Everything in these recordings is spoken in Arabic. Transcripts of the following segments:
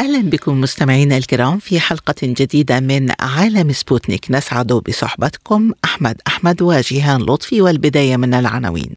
أهلا بكم مستمعينا الكرام في حلقة جديدة من عالم سبوتنيك. نسعد بصحبتكم أحمد. أحمد وجيهان لطفي والبداية من العناوين.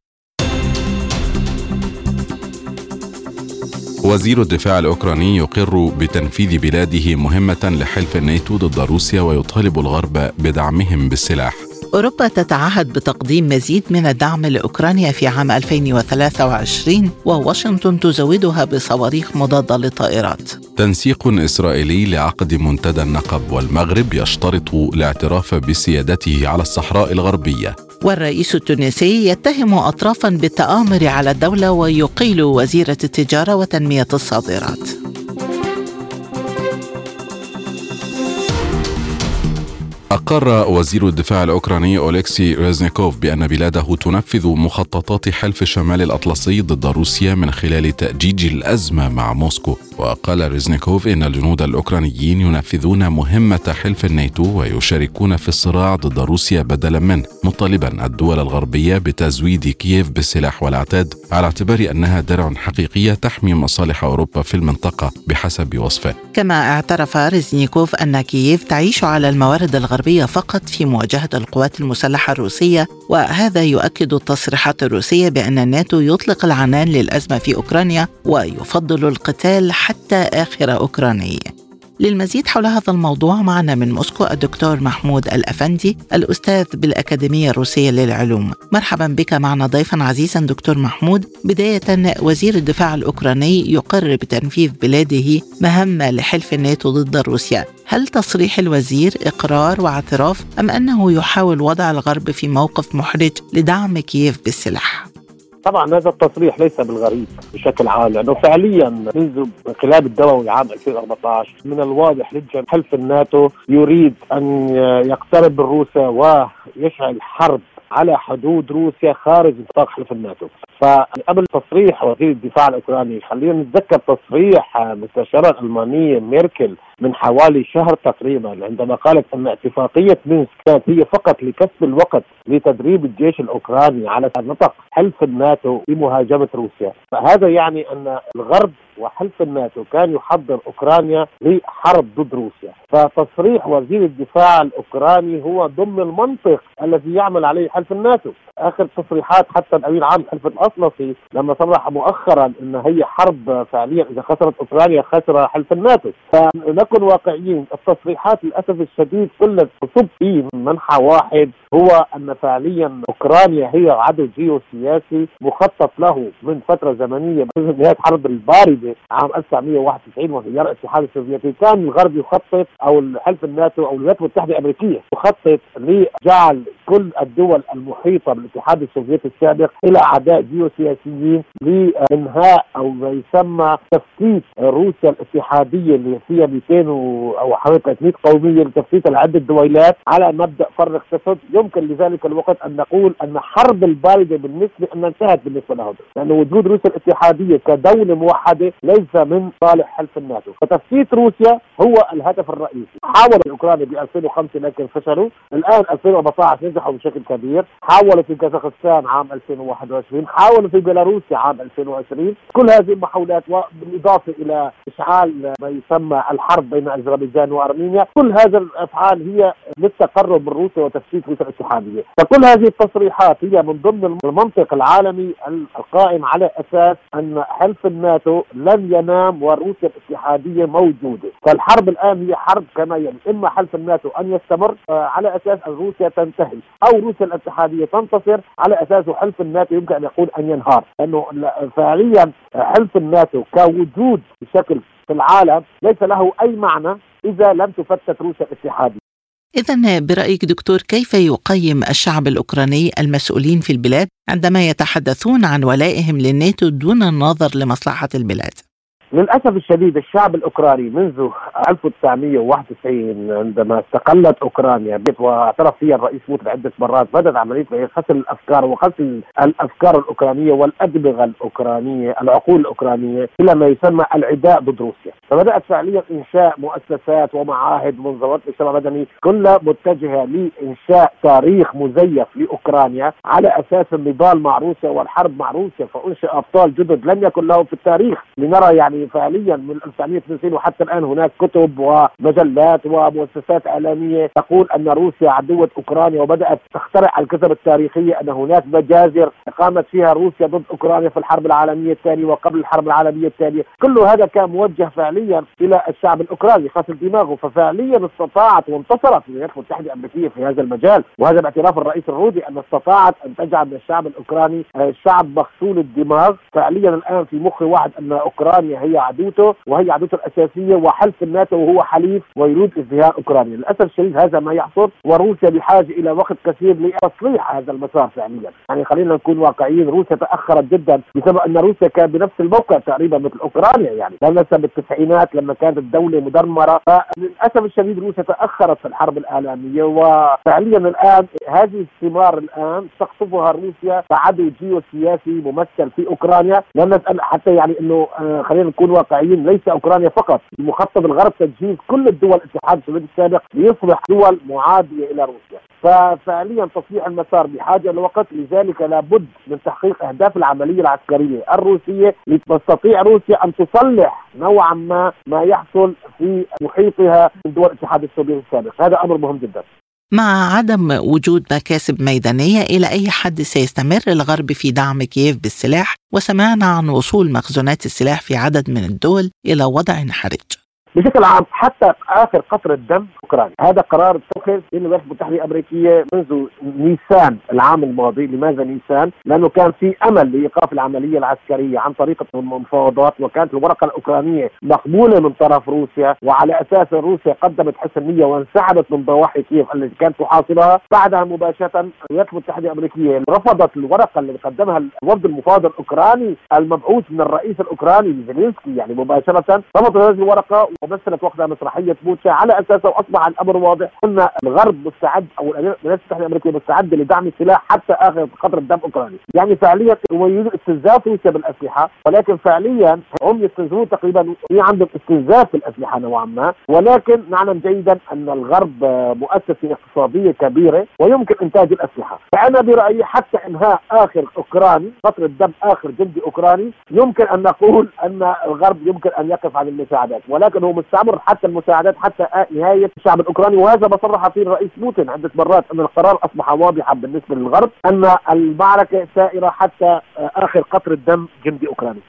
وزير الدفاع الأوكراني يقر بتنفيذ بلاده مهمة لحلف الناتو ضد روسيا ويطالب الغرب بدعمهم بالسلاح. أوروبا تتعهد بتقديم مزيد من الدعم لأوكرانيا في عام 2023 وواشنطن تزودها بصواريخ مضادة للطائرات. تنسيق إسرائيلي لعقد منتدى النقب والمغرب يشترط الاعتراف بسيادته على الصحراء الغربية. والرئيس التونسي يتهم أطرافا بالتآمر على الدولة ويقيل وزيرة التجارة وتنمية الصادرات. أقر وزير الدفاع الأوكراني أوليكسي ريزنيكوف بأن بلاده تنفذ مخططات حلف الشمال الأطلسي ضد روسيا من خلال تأجيج الأزمة مع موسكو. وقال ريزنيكوف إن الجنود الأوكرانيين ينفذون مهمة حلف الناتو ويشاركون في الصراع ضد روسيا بدلا منه مطالبا الدول الغربية بتزويد كييف بالسلاح والعتاد على اعتبار أنها درع حقيقية تحمي مصالح أوروبا في المنطقة بحسب وصفه. كما اعترف ريزنيكوف أن كييف تعيش على الموارد الغربية فقط في مواجهة القوات المسلحة الروسية وهذا يؤكد التصريحات الروسية بأن الناتو يطلق العنان للأزمة في أوكرانيا ويفضل القتال حتى آخر أوكراني. للمزيد حول هذا الموضوع معنا من موسكو الدكتور محمود الأفندي الأستاذ بالأكاديمية الروسية للعلوم. مرحبا بك معنا ضيفا عزيزا دكتور محمود. بداية وزير الدفاع الأوكراني يقر بتنفيذ بلاده مهمة لحلف الناتو ضد روسيا. هل تصريح الوزير إقرار واعتراف أم أنه يحاول وضع الغرب في موقف محرج لدعم كييف بالسلاح؟ طبعا هذا التصريح ليس بالغريب بشكل عام لأنه فعليا منذ انقلاب الدولي عام 2014 من الواضح جدا حلف الناتو يريد أن يقترب من روسيا ويشعل حرب على حدود روسيا خارج نطاق حلف الناتو. فقبل تصريح وزير الدفاع الأوكراني خلينا نتذكر تصريح المستشاره الالمانيه ميركل من حوالي شهر تقريبا عندما قالت أن اتفاقية مينسك كانت هي فقط لكسب الوقت لتدريب الجيش الأوكراني على نطق حلف الناتو بمهاجمه روسيا، فهذا يعني أن الغرب وحلف الناتو كان يحضر أوكرانيا لحرب ضد روسيا، فتصريح وزير الدفاع الأوكراني هو ضمن المنطق الذي يعمل عليه حلف الناتو، آخر تصريحات حتى الامين عام حلف الأطلسي لما صرح مؤخرا إن هي حرب فعليا إذا خسرت أوكرانيا خسر حلف الناتو، فنكن واقعيين، التصريحات للأسف الشديد كلها تصب في منحى واحد هو أن فعليا أوكرانيا هي عدو جيوسياسي مخطط له من فترة زمنية منذ نهايه الحرب البارده عام 1991 وانهيار الاتحاد السوفيتي كان الغرب يخطط أو حلف الناتو أو الولايات المتحدة الأمريكية تخطط لجعل كل الدول المحيطة بالاتحاد السوفيتي السابق إلى أعداء جيوسياسيين لإنهاء أو ما يسمى تفتيت روسيا الاتحادية اللي فيها 200 أو حوالي 300 قومية لتفتيت العدة دويلات على مبدأ فرق تسد يمكن لذلك الوقت أن نقول أن حرب البارده بالنسبة أنها انتهت بالنسبة لهم. لأن وجود روسيا الاتحادية كدولة موحدة ليس من صالح حلف الناتو فتفتيت روسيا هو الهدف الرئيسي. حاول اوكرانيا ب 2005 لكن فشلوا. الآن 2014 نجحوا بشكل كبير. حاولوا في كازاخستان عام 2021 حاولوا في بيلاروسيا عام 2020 كل هذه المحاولات وبالإضافة إلى إشعال ما يسمى الحرب بين أذربيجان وأرمينيا كل هذه الأفعال هي للتقرب من روسيا وتفكيك روسيا الاتحاديه فكل هذه التصريحات هي من ضمن المنطق العالمي القائم على أساس أن حلف الناتو لن ينام وروسيا الاتحاديه موجودة. فالحرب الآن هي حرب كما يلي. إما حلف الناتو أن يستمر على أساس أن روسيا تنتهي أو روسيا الاتحادية تنتصر على أساس حلف الناتو يمكن أن يقول أن ينهار. لأنه فعليا حلف الناتو كوجود بشكل في العالم ليس له أي معنى إذا لم تفتت روسيا الاتحاديه إذا برأيك دكتور كيف يقيم الشعب الأوكراني المسؤولين في البلاد عندما يتحدثون عن ولائهم للناتو دون النظر لمصلحة البلاد؟ للأسف الشديد الشعب الأوكراني منذ 1991 عندما استقلت أوكرانيا واعترف فيها الرئيس بوتين عده مرات بدأت عملية غسل الأفكار وغسل الأفكار الأوكرانية والادمغه الأوكرانية العقول الأوكرانية إلى ما يسمى العداء ضد روسيا، فبدأت فعليا إنشاء مؤسسات ومعاهد ومنظمات مجتمع مدني كلها متجهة لإنشاء تاريخ مزيف لأوكرانيا على أساس النضال مع روسيا والحرب مع روسيا فانشئ أبطال جدد لم يكن لهم في التاريخ. لنرى يعني فعليا من 1992 وحتى الآن هناك كتب ومجلات ومؤسسات إعلامية تقول أن روسيا عدوه أوكرانيا وبدأت تخترع الكتب التاريخية أن هناك مجازر قامت فيها روسيا ضد أوكرانيا في الحرب العالمية الثانية وقبل الحرب العالمية الثانية، كل هذا كان موجه فعليا إلى الشعب الأوكراني غسل دماغه. ففعليا استطاعت وانتصرت الولايات المتحدة الأمريكية في هذا المجال. وهذا باعتراف الرئيس الروسي أن استطاعت أن تجعل من الشعب الأوكراني شعب مغسول الدماغ. فعليا الآن في مخ واحد أن أوكرانيا هي عدوته وهي عدوته الأساسية وحلف الناتو وهو حليف ويريد ازدهار أوكرانيا، للأسف الشديد هذا ما يحصل وروسيا بحاجة إلى وقت كثير لتصليح هذا المسار فعليا، يعني خلينا نكون واقعيين روسيا تأخرت جدا بسبب أن روسيا كان بنفس الموقع تقريبا مثل أوكرانيا يعني، لأن بالتسعينات لما كانت الدولة مدمرة. فللأسف الشديد روسيا تأخرت في الحرب الاعلاميه وفعليا الآن هذه الثمار الآن تقصفها روسيا كعدو جيوسياسي ممثل في أوكرانيا، لأن حتى يعني إنه آه، خلينا نكون واقعيين ليس أوكرانيا فقط، مخطط الغرب تجهيز كل الدول الاتحاد السوفيتي السابق ليصبح دول معادية إلى روسيا، ففعليا تصليح المسار بحاجة لوقت لذلك لابد من تحقيق أهداف العملية العسكرية الروسية. لتستطيع روسيا أن تصلح نوعا ما ما يحصل في محيطها من دول الاتحاد السوفيتي السابق، هذا أمر مهم جدا. مع عدم وجود مكاسب ميدانية إلى أي حد سيستمر الغرب في دعم كييف بالسلاح وسمعنا عن وصول مخزونات السلاح في عدد من الدول إلى وضع حرج. بشكل عام حتى آخر قطره دم أوكرانيا، هذا قرار اتخذ من الولايات المتحده الأمريكية منذ نيسان العام الماضي، لماذا نيسان؟ لأنه كان في أمل لإيقاف العملية العسكرية عن طريق المفاوضات وكانت الورقة الأوكرانية مقبولة من طرف روسيا وعلى أساس روسيا قدمت حسن نية وانسحبت من ضواحي كييف التي كانت تحاصرها، بعدها مباشرة الولايات المتحده الأمريكية رفضت الورقة اللي قدمها الوفد المفاوض الأوكراني المبعوث من الرئيس الأوكراني زيلينسكي. يعني مباشرة رفضت هذه الورقة ومثلت وقتها مسرحية بوتشا على أساسه اصبح الأمر واضح. ان الغرب مستعد أو الولايات المتحده الامريكيه مستعده لدعم السلاح حتى آخر قطر الدم اوكراني، يعني فعليا هم يريدون استنزاف روسيا بالأسلحة ولكن فعليا هم يستنزفون تقريبا في عندهم استنزاف في الأسلحة نوعا ما. ولكن نعلم جيدا أن الغرب مؤسسه اقتصادية كبيرة ويمكن إنتاج الأسلحة، فأنا برأيي حتى إنهاء آخر أوكراني قطر الدم آخر جندي أوكراني يمكن أن نقول أن الغرب يمكن أن يقف عن المساعدات. ولكن هو مستمر حتى المساعدات حتى نهاية الشعب الأوكراني وهذا ما صرح فيه الرئيس بوتين عده مرات أن القرار أصبح واضحا بالنسبة للغرب أن المعركة سائرة حتى آخر قطر الدم جندي أوكراني.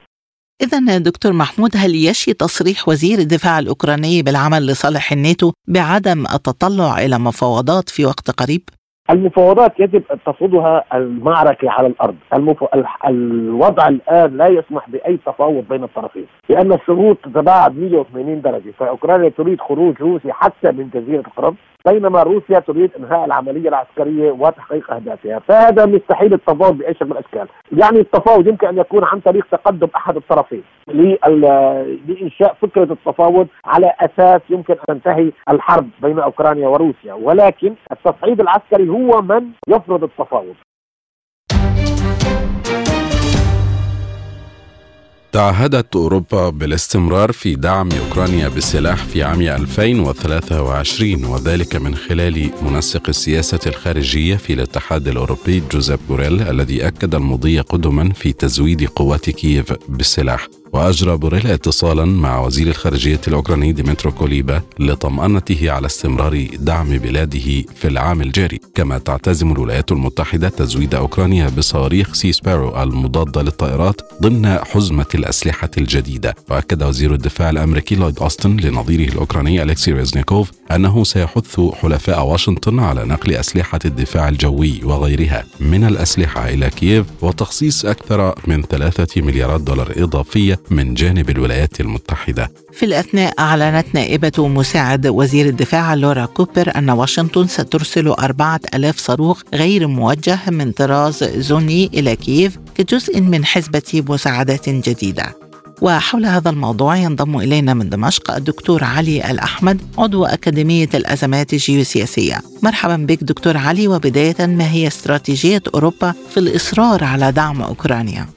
إذا دكتور محمود هل يشي تصريح وزير الدفاع الأوكراني بالعمل لصالح الناتو بعدم التطلع إلى مفاوضات في وقت قريب؟ المفاوضات يجب أن تفرضها المعركة على الأرض، المف... الوضع الآن لا يسمح بأي تفاوض بين الطرفين، لأن الشروط تتباعد 180 درجة، فأوكرانيا تريد خروج روسيا حتى من جزيرة القرم، بينما روسيا تريد إنهاء العملية العسكرية وتحقيق أهدافها، فهذا مستحيل التفاوض بأي شكل من الأشكال، يعني التفاوض يمكن أن يكون عن طريق تقدم أحد الطرفين لإنشاء فكرة التفاوض على أساس يمكن أن تنتهي الحرب بين أوكرانيا وروسيا، ولكن التصعيد العسكري هو من يفرض التفاوض. تعهدت أوروبا بالاستمرار في دعم أوكرانيا بالسلاح في عام 2023 وذلك من خلال منسق السياسة الخارجية في الاتحاد الأوروبي جوزيف بوريل الذي أكد المضي قدما في تزويد قوات كييف بالسلاح. وأجرى بوريل اتصالا مع وزير الخارجية الأوكراني ديمترو كوليبا لطمأنته على استمرار دعم بلاده في العام الجاري. كما تعتزم الولايات المتحدة تزويد أوكرانيا بصواريخ سي سبارو المضادة للطائرات ضمن حزمة الأسلحة الجديدة. وأكد وزير الدفاع الأمريكي لويد أوستن لنظيره الأوكراني أليكسي ريزنيكوف أنه سيحث حلفاء واشنطن على نقل أسلحة الدفاع الجوي وغيرها من الأسلحة إلى كييف وتخصيص أكثر من ثلاثة مليارات دولار إضافية من جانب الولايات المتحدة. في الأثناء أعلنت نائبة مساعد وزير الدفاع لورا كوبر أن واشنطن سترسل أربعة ألاف صاروخ غير موجه من طراز زوني إلى كييف كجزء من حزبة مساعدات جديدة. وحول هذا الموضوع ينضم إلينا من دمشق الدكتور علي الأحمد عضو أكاديمية الأزمات الجيوسياسية. مرحبا بك دكتور علي وبداية ما هي استراتيجية أوروبا في الإصرار على دعم أوكرانيا؟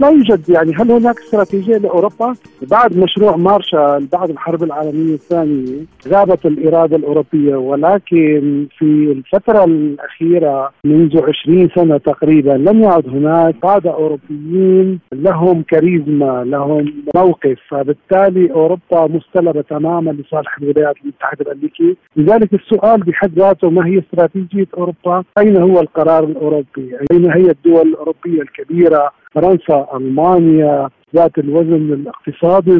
لا يوجد يعني هل هناك استراتيجية لأوروبا؟ بعد مشروع مارشال بعد الحرب العالمية الثانية غابت الإرادة الأوروبية ولكن في الفترة الأخيرة منذ 20 سنة تقريبا لم يعد هناك قاده أوروبيين لهم كاريزما لهم موقف فبالتالي أوروبا مستلبة تماما لصالح الولايات المتحدة الأمريكية لذلك السؤال بحد ذاته ما هي استراتيجية أوروبا؟ أين هو القرار الأوروبي؟ أين هي الدول الأوروبية الكبيرة فرنسا ألمانيا ذات الوزن الاقتصادي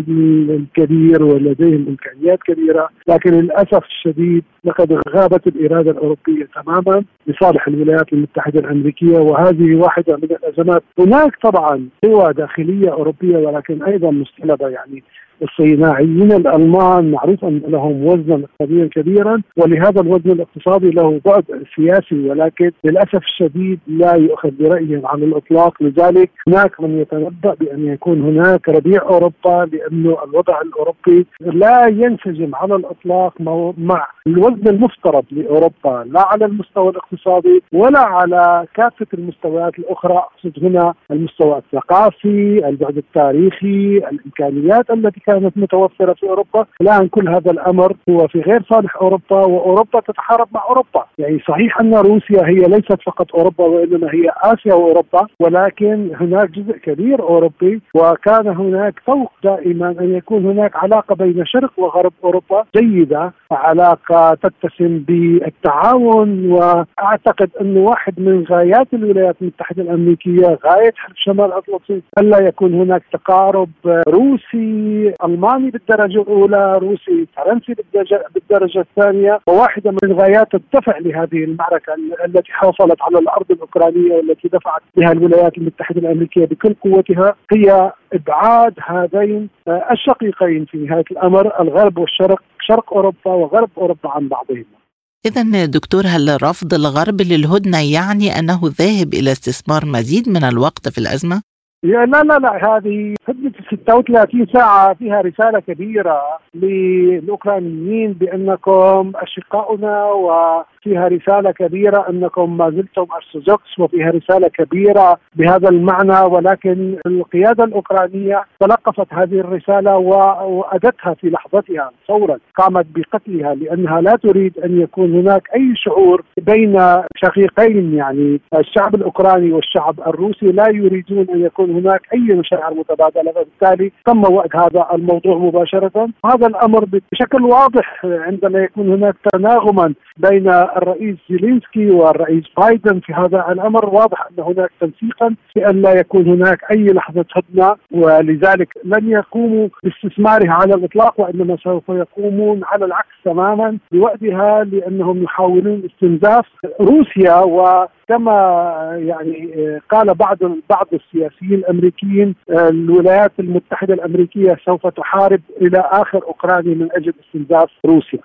الكبير ولديهم إمكانيات كبيرة، لكن للأسف الشديد لقد غابت الإرادة الأوروبية تماما لصالح الولايات المتحدة الأمريكية وهذه واحدة من الأزمات، هناك طبعا قوى داخلية أوروبية ولكن أيضا مستلبه يعني الصناعيين الألمان معروف ان لهم وزنا اقتصاديا كبيرا ولهذا الوزن الاقتصادي له بعد سياسي ولكن للأسف الشديد لا يؤخذ برأيهم على الإطلاق. لذلك هناك من يتنبأ بأن يكون هناك ربيع أوروبا لأنه الوضع الأوروبي لا ينسجم على الإطلاق مع الوزن المفترض لأوروبا لا على المستوى الاقتصادي ولا على كافة المستويات الأخرى. أقصد هنا المستوى الثقافي، البعد التاريخي، الإمكانيات التي كانت متوفرة في أوروبا، الآن كل هذا الأمر هو في غير صالح أوروبا وأوروبا تتحارب مع أوروبا، يعني صحيح أن روسيا هي ليست فقط أوروبا وإنما هي آسيا وأوروبا، ولكن هناك جزء كبير أوروبي وكان هناك فوق دائما أن يكون هناك علاقة بين شرق وغرب أوروبا جيدة، علاقة تتسم بالتعاون. وأعتقد انه واحد من غايات الولايات المتحدة الأمريكية غاية حلف شمال الاطلسي ألا يكون هناك تقارب روسي ألماني بالدرجة الأولى روسي فرنسي بالدرجه بالدرجة الثانية وواحدة من غايات الدفع لهذه المعركة التي حصلت على الأرض الأوكرانية والتي دفعت بها الولايات المتحدة الأمريكية بكل قوتها هي إبعاد هذين الشقيقين في نهاية الأمر الغرب والشرق شرق أوروبا وغرب أوروبا عن بعضهما إذا دكتور هل رفض الغرب للهدنة يعني أنه ذاهب إلى استثمار مزيد من الوقت في الأزمة؟ لا لا لا هذه خدمة 36 ساعة فيها رسالة كبيرة للأوكرانيين بأنكم أشقاؤنا وفيها رسالة كبيرة أنكم ما زلتم أرثوذكس وفيها رسالة كبيرة بهذا المعنى ولكن القيادة الأوكرانية تلقفت هذه الرسالة وأدتها في لحظتها فورا قامت بقتلها لأنها لا تريد أن يكون هناك أي شعور بين شقيقين يعني الشعب الأوكراني والشعب الروسي لا يريدون أن يكون هناك أي مشاعر متبادلة. فبالتالي تم وقت هذا الموضوع مباشرة. هذا الأمر بشكل واضح عندما يكون هناك تناغما بين الرئيس زيلينسكي والرئيس بايدن في هذا الأمر. واضح أن هناك تنسيقا بأن لا يكون هناك أي لحظة هدنة ولذلك لن يقوموا باستثمارها على الإطلاق وإنما سوف يقومون على العكس تماما بوقتها لأنهم يحاولون استنزاف روسيا وكما يعني قال بعض بعض السياسيين الأمريكيين الولايات المتحدة الأمريكية سوف تحارب إلى آخر أوكرانيا من أجل استنزاف روسيا.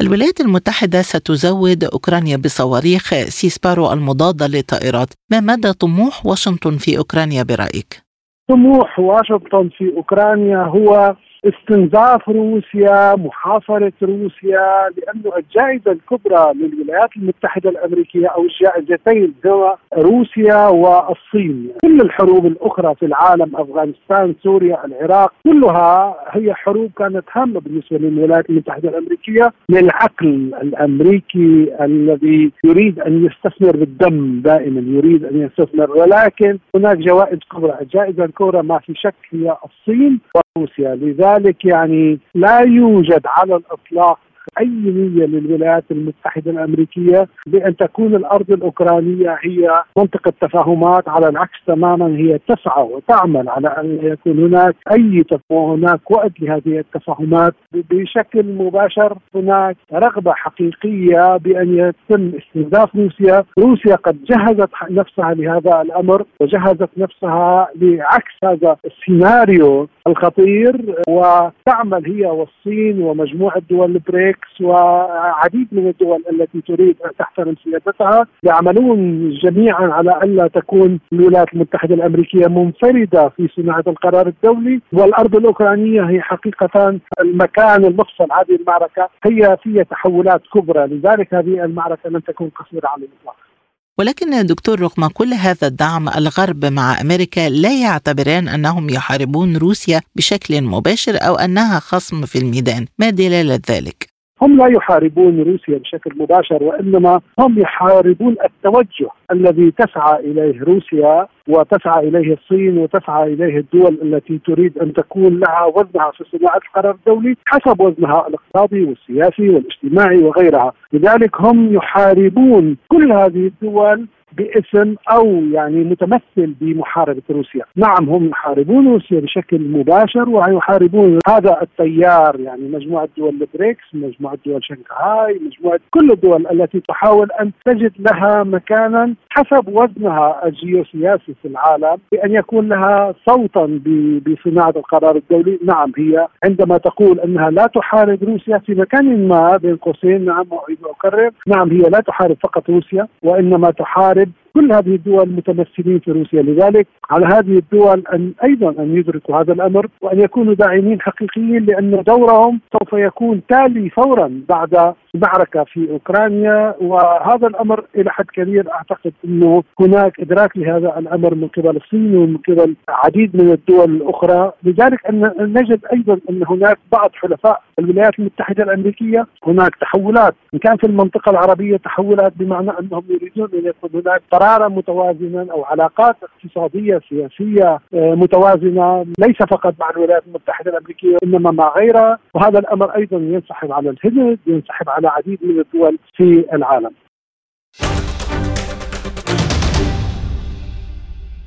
الولايات المتحدة ستزود أوكرانيا بصواريخ سيسبارو المضادة للطائرات ما مدى طموح واشنطن في أوكرانيا برأيك؟ طموح واشنطن في أوكرانيا هو استنزاف روسيا محاصرة روسيا لأنه الجائزة الكبرى للولايات المتحدة الأمريكية أو الجائزتين هو روسيا والصين. كل الحروب الأخرى في العالم أفغانستان سوريا العراق كلها هي حروب كانت هامة بالنسبة للولايات المتحدة الأمريكية للعقل الأمريكي الذي يريد أن يستثمر بالدم دائما يريد أن يستثمر. ولكن هناك جوائز كبرى. الجائزة الكبرى ما في شك هي الصين وروسيا. لذلك يعني لا يوجد على الإطلاق أي نية للولايات المتحدة الأمريكية بأن تكون الأرض الأوكرانية هي منطقة تفاهمات على العكس تماما هي تسعى وتعمل على أن يكون هناك أي هناك وقت لهذه التفاهمات. بشكل مباشر هناك رغبة حقيقية بأن يتم استنزاف روسيا، روسيا قد جهزت نفسها لهذا الأمر وجهزت نفسها لعكس هذا السيناريو الخطير وتعمل هي والصين ومجموعة دول البريك البريكس وعديد من الدول التي تريد أن تحترم سيادتها يعملون جميعا على ألا تكون الولايات المتحدة الأمريكية منفردة في صناعة القرار الدولي والأرض الأوكرانية هي حقيقه المكان المفصل هذه المعركه هي فيها تحولات كبرى. لذلك هذه المعركة لن تكون قصيرة على الإطلاق. ولكن دكتور رغم كل هذا الدعم الغرب مع أمريكا لا يعتبران أنهم يحاربون روسيا بشكل مباشر أو أنها خصم في الميدان، ما دلاله ذلك؟ هم لا يحاربون روسيا بشكل مباشر وإنما هم يحاربون التوجه الذي تسعى إليه روسيا وتسعى إليه الصين وتسعى إليه الدول التي تريد أن تكون لها وزنها في صناعة القرار الدولي حسب وزنها الاقتصادي والسياسي والاجتماعي وغيرها، لذلك هم يحاربون كل هذه الدول باسم أو يعني متمثل بمحاربة روسيا، نعم هم يحاربون روسيا بشكل مباشر ويحاربون هذا التيار يعني مجموعة دول البريكس، مجموعة دول شنغهاي، مجموعة كل الدول التي تحاول أن تجد لها مكانا حسب وزنها الجيوسياسي في العالم بأن يكون لها صوتا بصناعة القرار الدولي، نعم هي عندما تقول أنها لا تحارب روسيا في مكان ما بين قوسين نعم وأكرر، نعم هي لا تحارب فقط روسيا وإنما تحارب good كل هذه الدول متمثلين في روسيا. لذلك على هذه الدول أن أيضا أن يدركوا هذا الأمر وأن يكونوا داعمين حقيقيين لأن دورهم سوف يكون تالي فورا بعد المعركة في أوكرانيا. وهذا الأمر إلى حد كبير أعتقد أنه هناك إدراك لهذا الأمر من قبل الصين ومن قبل عديد من الدول الأخرى. لذلك أن نجد أيضا أن هناك بعض حلفاء الولايات المتحدة الأمريكية هناك تحولات إن كان في المنطقة العربية تحولات بمعنى أنهم يريدون أن يكون هناك قرارا متوازنا أو علاقات اقتصادية سياسية آه، متوازنة ليس فقط مع الولايات المتحدة الأمريكية إنما مع غيرها. وهذا الأمر أيضا ينسحب على الهند ينسحب على عديد من الدول في العالم.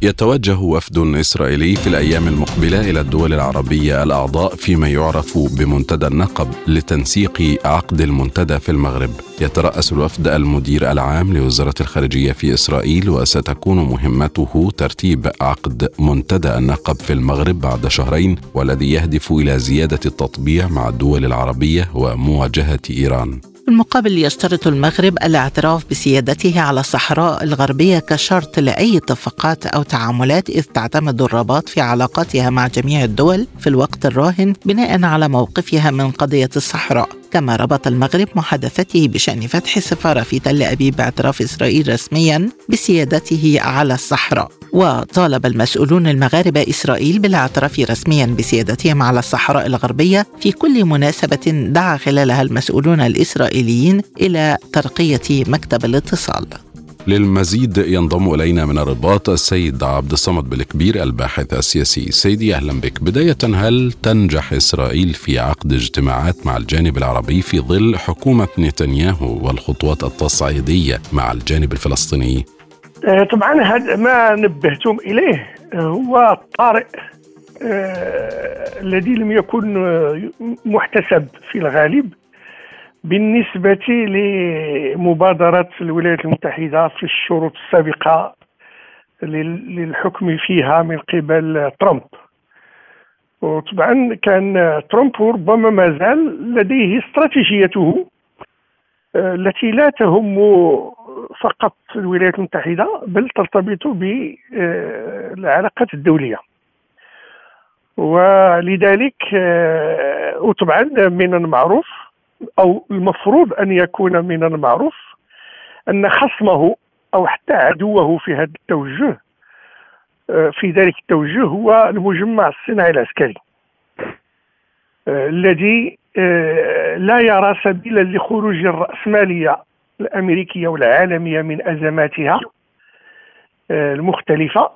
يتوجه وفد إسرائيلي في الأيام المقبلة إلى الدول العربية الأعضاء فيما يعرف بمنتدى النقب لتنسيق عقد المنتدى في المغرب. يترأس الوفد المدير العام لوزارة الخارجية في إسرائيل وستكون مهمته ترتيب عقد منتدى النقب في المغرب بعد شهرين والذي يهدف إلى زيادة التطبيع مع الدول العربية ومواجهة إيران. بالمقابل يشترط المغرب الاعتراف بسيادته على الصحراء الغربية كشرط لأي اتفاقات أو تعاملات إذ تعتمد الرباط في علاقاتها مع جميع الدول في الوقت الراهن بناء على موقفها من قضية الصحراء. كما ربط المغرب محادثته بشأن فتح السفارة في تل أبيب باعتراف إسرائيل رسميا بسيادته على الصحراء. وطالب المسؤولون المغاربة إسرائيل بالاعتراف رسميا بسيادتهم على الصحراء الغربية في كل مناسبة دعا خلالها المسؤولون الإسرائيليين إلى ترقية مكتب الاتصال. للمزيد ينضم إلينا من الرباط السيد عبد الصمد بالكبير الباحث السياسي. سيدي أهلا بك. بداية هل تنجح إسرائيل في عقد اجتماعات مع الجانب العربي في ظل حكومة نتنياهو والخطوات التصعيدية مع الجانب الفلسطيني؟ آه، طبعا هذا ما نبهتم إليه. هو الطارئ آه، الذي لم يكن محتسب في الغالب. بالنسبة لمبادرة الولايات المتحدة في الشروط السابقة للحكم فيها من قبل ترامب. وطبعا كان ترامب ربما ما زال لديه استراتيجيته آه، التي لا تهم فقط الولايات المتحدة بل ترتبط بالعلاقات الدولية. ولذلك آه، وطبعا من المعروف أو المفروض أن يكون من المعروف أن خصمه أو حتى عدوه في هذا التوجه آه، في ذلك التوجه هو المجمع الصناعي العسكري آه، الذي لا يرى سبيلا لخروج الرأسمالية الأمريكية والعالمية من أزماتها آه، المختلفة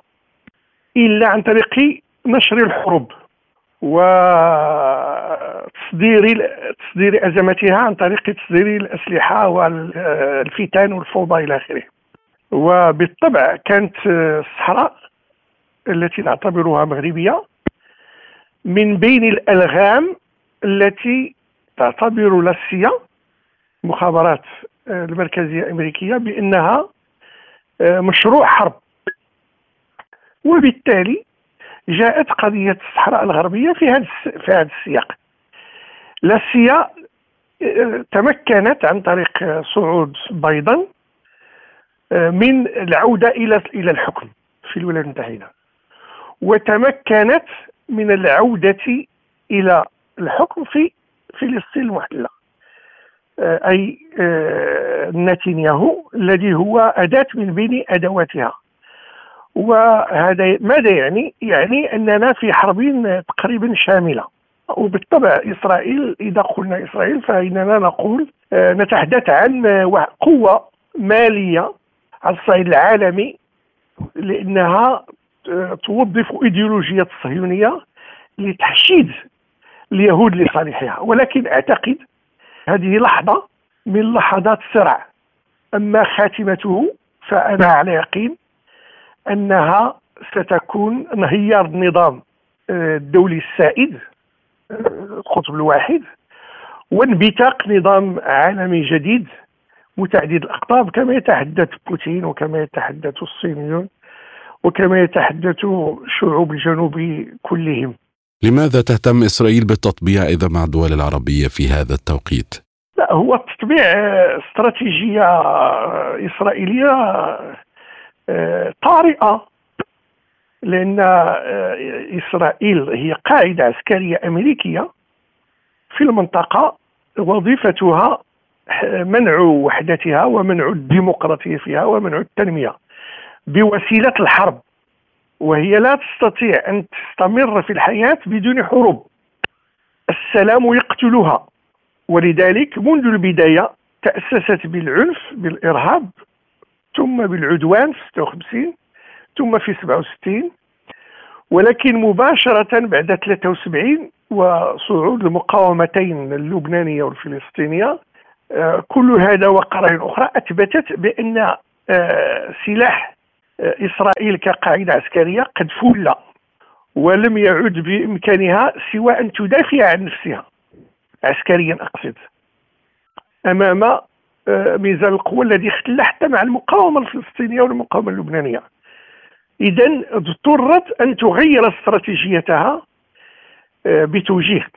إلا عن طريق نشر الحروب. وتصدير تصدير أزماتها عن طريق تصدير الأسلحة والفتن والفوضى إلى آخره. وبالطبع كانت الصحراء التي نعتبرها مغربية من بين الألغام التي تعتبر لاسيا مخابرات المركزية الأمريكية بأنها آه، مشروع حرب. وبالتالي جاءت قضية الصحراء الغربية في هذا في هذا السياق. لا سيا تمكنت عن طريق صعود بايدن من العودة إلى إلى الحكم في الولايات المتحدة. وتمكنت من العودة إلى الحكم في فلسطين المحتله أي نتنياهو الذي هو أداة من بين أدواتها. وهذا ماذا يعني؟ يعني أننا في حرب تقريبا شاملة. وبالطبع إسرائيل إذا قلنا إسرائيل فإننا نقول آه، نتحدث عن قوة مالية على الصعيد العالمي لأنها آه، توظف إيديولوجية الصهيونيه لتحشيد اليهود لصالحها. ولكن أعتقد هذه لحظة من لحظات الصراع أما خاتمته فأنا على يقين أنها ستكون انهيار النظام آه، الدولي السائد آه، القطب الواحد وانبثاق نظام عالمي جديد متعدد الأقطاب كما يتحدث بوتين وكما يتحدث الصينيون وكما يتحدث شعوب الجنوب كلهم لماذا تهتم إسرائيل بالتطبيع إذا مع الدول العربية في هذا التوقيت؟ لا هو التطبيع استراتيجية إسرائيلية طارئة لأن آه، إسرائيل هي قاعدة عسكرية أمريكية في المنطقة وظيفتها منع وحدتها ومنع الديمقراطية فيها ومنع التنمية بوسيلة الحرب. وهي لا تستطيع أن تستمر في الحياة بدون حروب. السلام يقتلها. ولذلك منذ البداية تأسست بالعنف بالإرهاب ثم بالعدوان في 56 ثم في 67 ولكن مباشرة بعد 73 وصعود المقاومتين اللبنانية والفلسطينية آه، كل هذا وقرائن أخرى أثبتت بأن آه، سلاح آه، إسرائيل كقاعدة عسكرية قد فل ولم يعد بإمكانها سوى أن تدافع عن نفسها عسكريا أقصد أمام ميزان القوة الذي اختل حتى مع المقاومة الفلسطينية والمقاومة اللبنانية. إذا اضطرت أن تغير استراتيجيتها آه، بتوجيه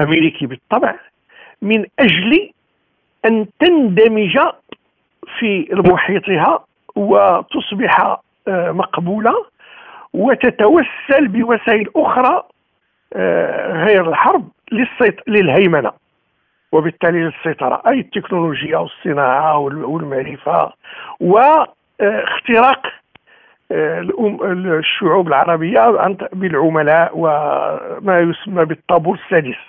أمريكي بالطبع من أجل أن تندمج في محيطها وتصبح آه، مقبولة وتتوسل بوسائل أخرى آه، غير الحرب للهيمنة. وبالتالي للسيطرة أي التكنولوجيا والصناعة والمعرفة واختراق آه، الشعوب العربية بالعملاء وما يسمى بالطابور السادس.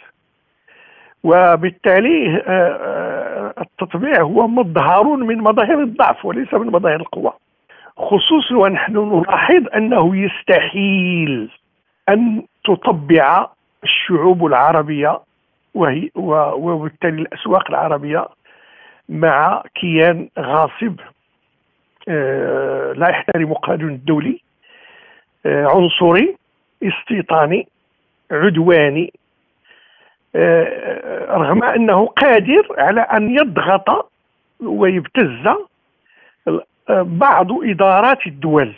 وبالتالي آه، آه، التطبيع هو مظهر من مظاهر الضعف وليس من مظاهر القوة. خصوصا ونحن نلاحظ أنه يستحيل أن تطبع الشعوب العربية وهي وبالتالي الأسواق العربية مع كيان غاصب آه، لا يحترم القانون الدولي آه، عنصري استيطاني عدواني آه، رغم أنه قادر على أن يضغط ويبتز بعض إدارات الدول.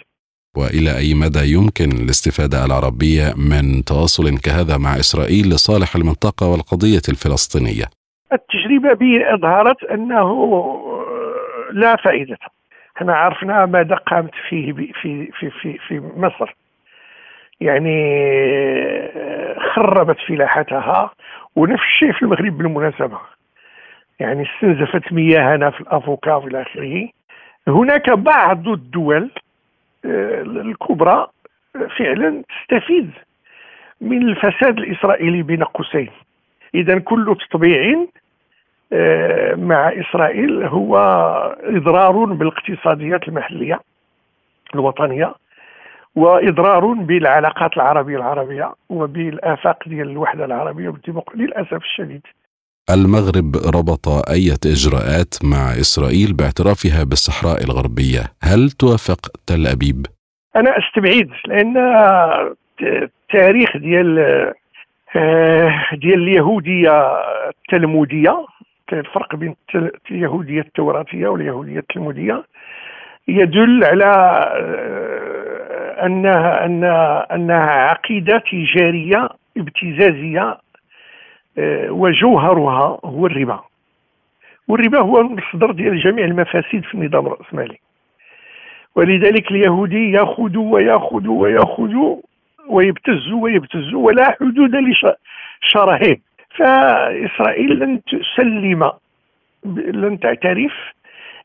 وإلى أي مدى يمكن الاستفادة العربية من تواصل كهذا مع إسرائيل لصالح المنطقة والقضية الفلسطينية؟ التجربة به أظهرت أنه لا فائدة. إحنا عرفنا ماذا قامت فيه في في في في مصر. يعني خربت فلاحتها ونفس الشيء في المغرب بالمناسبة. يعني استنزفت مياهنا في الأفوكا وإلى آخره هناك بعض الدول آه، الكبرى فعلا تستفيد من الفساد الإسرائيلي بين قوسين. إذا كل تطبيع آه، مع إسرائيل هو إضرار بالاقتصاديات المحلية الوطنية وإضرار بالعلاقات العربية العربية وبالآفاق ديال الوحدة العربية للأسف الشديد. المغرب ربط أي إجراءات مع إسرائيل باعترافها بالصحراء الغربية هل توافق تل أبيب؟ أنا أستبعد لأن التاريخ ديال آه، ديال اليهودية التلمودية كاين فرق بين اليهودية التوراتية واليهودية التلمودية يدل على آه، أنها أنها عقيدة تجارية ابتزازية آه، وجوهرها هو الربا. والربا هو المصدر ديال جميع المفاسد في النظام الرأسمالي. ولذلك اليهودي ياخذ وياخذ وياخذ ويبتز ويبتز ولا حدود لشرعه فإسرائيل لن تسلم لن تعترف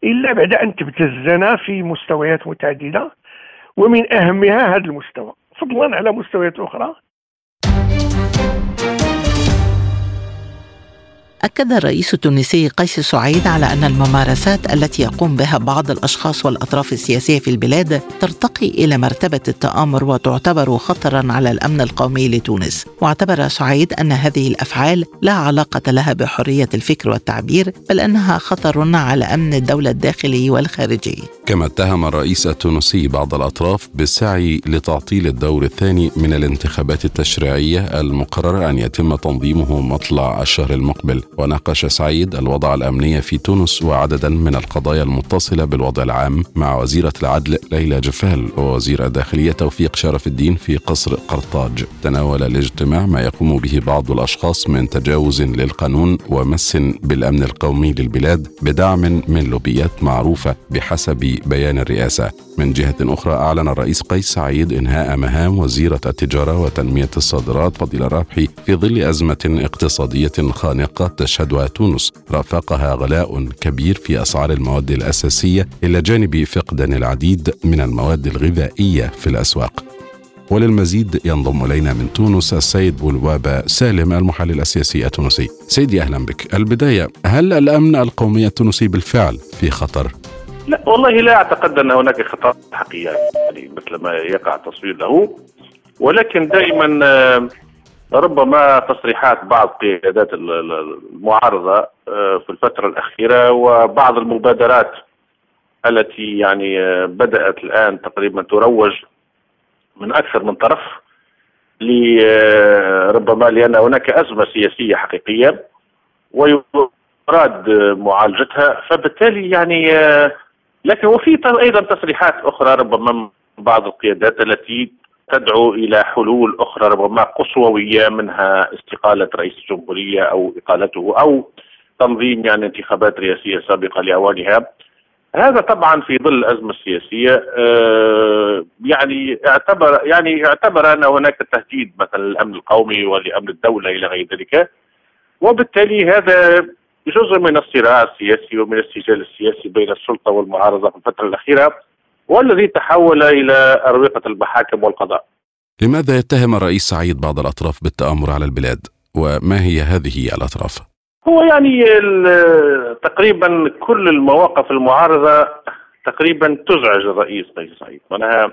إلا بعد أن تبتزنا في مستويات متعددة. ومن أهمها هذا المستوى. فضلا على مستويات أخرى. أكد الرئيس التونسي قيس سعيد على أن الممارسات التي يقوم بها بعض الأشخاص والأطراف السياسية في البلاد ترتقي إلى مرتبة التآمر وتعتبر خطرا على الأمن القومي لتونس. واعتبر سعيد أن هذه الأفعال لا علاقة لها بحرية الفكر والتعبير بل أنها خطر على أمن الدولة الداخلي والخارجي. كما اتهم الرئيس التونسي بعض الأطراف بالسعي لتعطيل الدور الثاني من الانتخابات التشريعية المقرر أن يتم تنظيمه مطلع الشهر المقبل. وناقش سعيد الوضع الامني في تونس وعددا من القضايا المتصلة بالوضع العام مع وزيرة العدل ليلى جفال ووزير الداخلية توفيق شرف الدين في قصر قرطاج. تناول الاجتماع ما يقوم به بعض الأشخاص من تجاوز للقانون ومس بالأمن القومي للبلاد بدعم من لوبيات معروفة بحسب بيان الرئاسة من جهة أخرى أعلن الرئيس قيس سعيد إنهاء مهام وزيرة التجارة وتنمية الصادرات فضيلة الرابحي في ظل أزمة اقتصادية خانقة تشهدها تونس رافقها غلاء كبير في أسعار المواد الأساسية إلى جانب فقدان العديد من المواد الغذائية في الأسواق وللمزيد ينضم إلينا من تونس السيد بولبابة سالم المحلل السياسي التونسي. سيدي أهلا بك. البداية هل الأمن القومي التونسي بالفعل في خطر؟ لا والله لا أعتقد أن هناك خطر حقيقي يعني مثل ما يقع تصوير له ولكن دائما آه، ربما تصريحات بعض قيادات المعارضة آه، في الفترة الأخيرة وبعض المبادرات التي يعني آه، بدأت الآن تقريبا تروج من أكثر من طرف ربما لأن هناك أزمة سياسية حقيقية ويراد معالجتها. فبالتالي يعني لكن وفي أيضا تصريحات أخرى ربما من بعض القيادات التي تدعو إلى حلول أخرى ربما قصووية منها استقالة رئيس الجمهورية أو إقالته أو تنظيم يعني انتخابات رئاسية سابقة لأوانها. هذا طبعا في ظل الأزمة السياسية آه، يعني اعتبر يعني اعتبر أن هناك تهديد مثلا للامن القومي ولامن الدولة إلى غير ذلك. وبالتالي هذا جزء من الصراع السياسي ومن السجال السياسي بين السلطة والمعارضة في الفترة الأخيرة والذي تحول إلى أروقة المحاكم والقضاء. لماذا يتهم الرئيس سعيد بعض الأطراف بالتأمر على البلاد؟ وما هي هذه الأطراف؟ هو يعني تقريبا كل المواقف المعارضة تقريبا تزعج الرئيس قيس سعيد معناها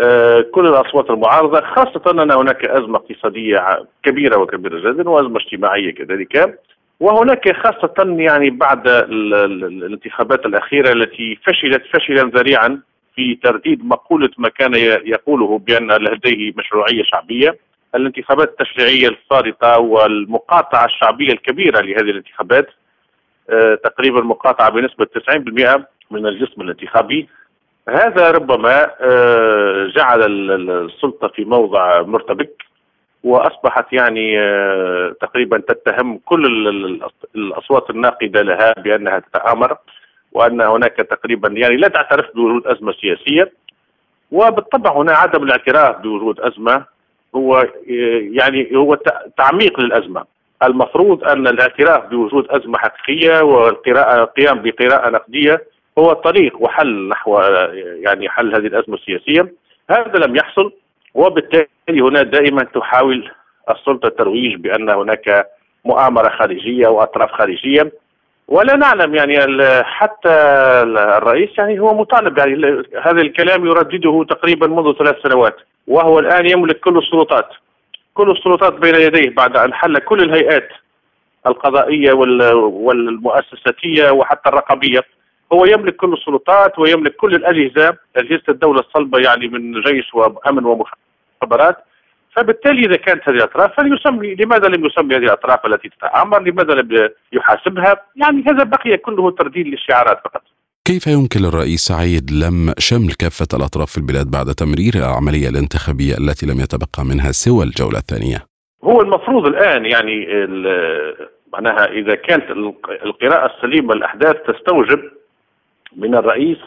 آه، كل الأصوات المعارضة خاصة أن هناك أزمة اقتصادية كبيرة وكبيرة جدا وأزمة اجتماعية كذلك وهناك خاصة يعني بعد الانتخابات الأخيرة التي فشلت فشلا ذريعا في ترديد مقولة ما كان يقوله بأن لديه مشروعية شعبية. الانتخابات التشريعية الفارطة والمقاطعة الشعبية الكبيرة لهذه الانتخابات آه، تقريبا مقاطعة بنسبة 90% من الجسم الانتخابي. هذا ربما آه، جعل السلطة في موضع مرتبك. وأصبحت يعني آه، تقريبا تتهم كل الأصوات الناقدة لها بأنها تتآمر وأن هناك تقريبا يعني لا تعترف بوجود أزمة سياسية. وبالطبع هنا عدم الاعتراف بوجود أزمة هو آه، يعني هو تعميق للأزمة. المفروض أن الاعتراف بوجود أزمة حقيقية والقراءة القيام بقراءة نقدية هو طريق وحل نحو آه، يعني حل هذه الأزمة السياسية. هذا لم يحصل. وبالتالي هنا دائما تحاول السلطة الترويج بأن هناك مؤامرة خارجية وأطراف خارجية. ولا نعلم يعني حتى الرئيس يعني هو مطالب يعني هذا الكلام يردده تقريبا منذ ثلاث سنوات وهو الآن يملك كل السلطات كل السلطات بين يديه بعد أن حل كل الهيئات القضائية والمؤسساتية وحتى الرقابية. هو يملك كل السلطات ويملك كل الأجهزة أجهزة الدولة الصلبة يعني من جيش وأمن ومخابرات المخابرات فبالتالي إذا كانت هذه الأطراف فليسمي لماذا لم يسمي هذه الأطراف التي تتأمر؟ لماذا لم يحاسبها؟ يعني هذا بقي كله ترديد للشعارات فقط. كيف يمكن للرئيس سعيد لم شمل كافة الأطراف في البلاد بعد تمرير العملية الانتخابية التي لم يتبقى منها سوى الجولة الثانية؟ هو المفروض الآن يعني معناها إذا كانت القراءة السليمة للاحداث تستوجب من الرئيس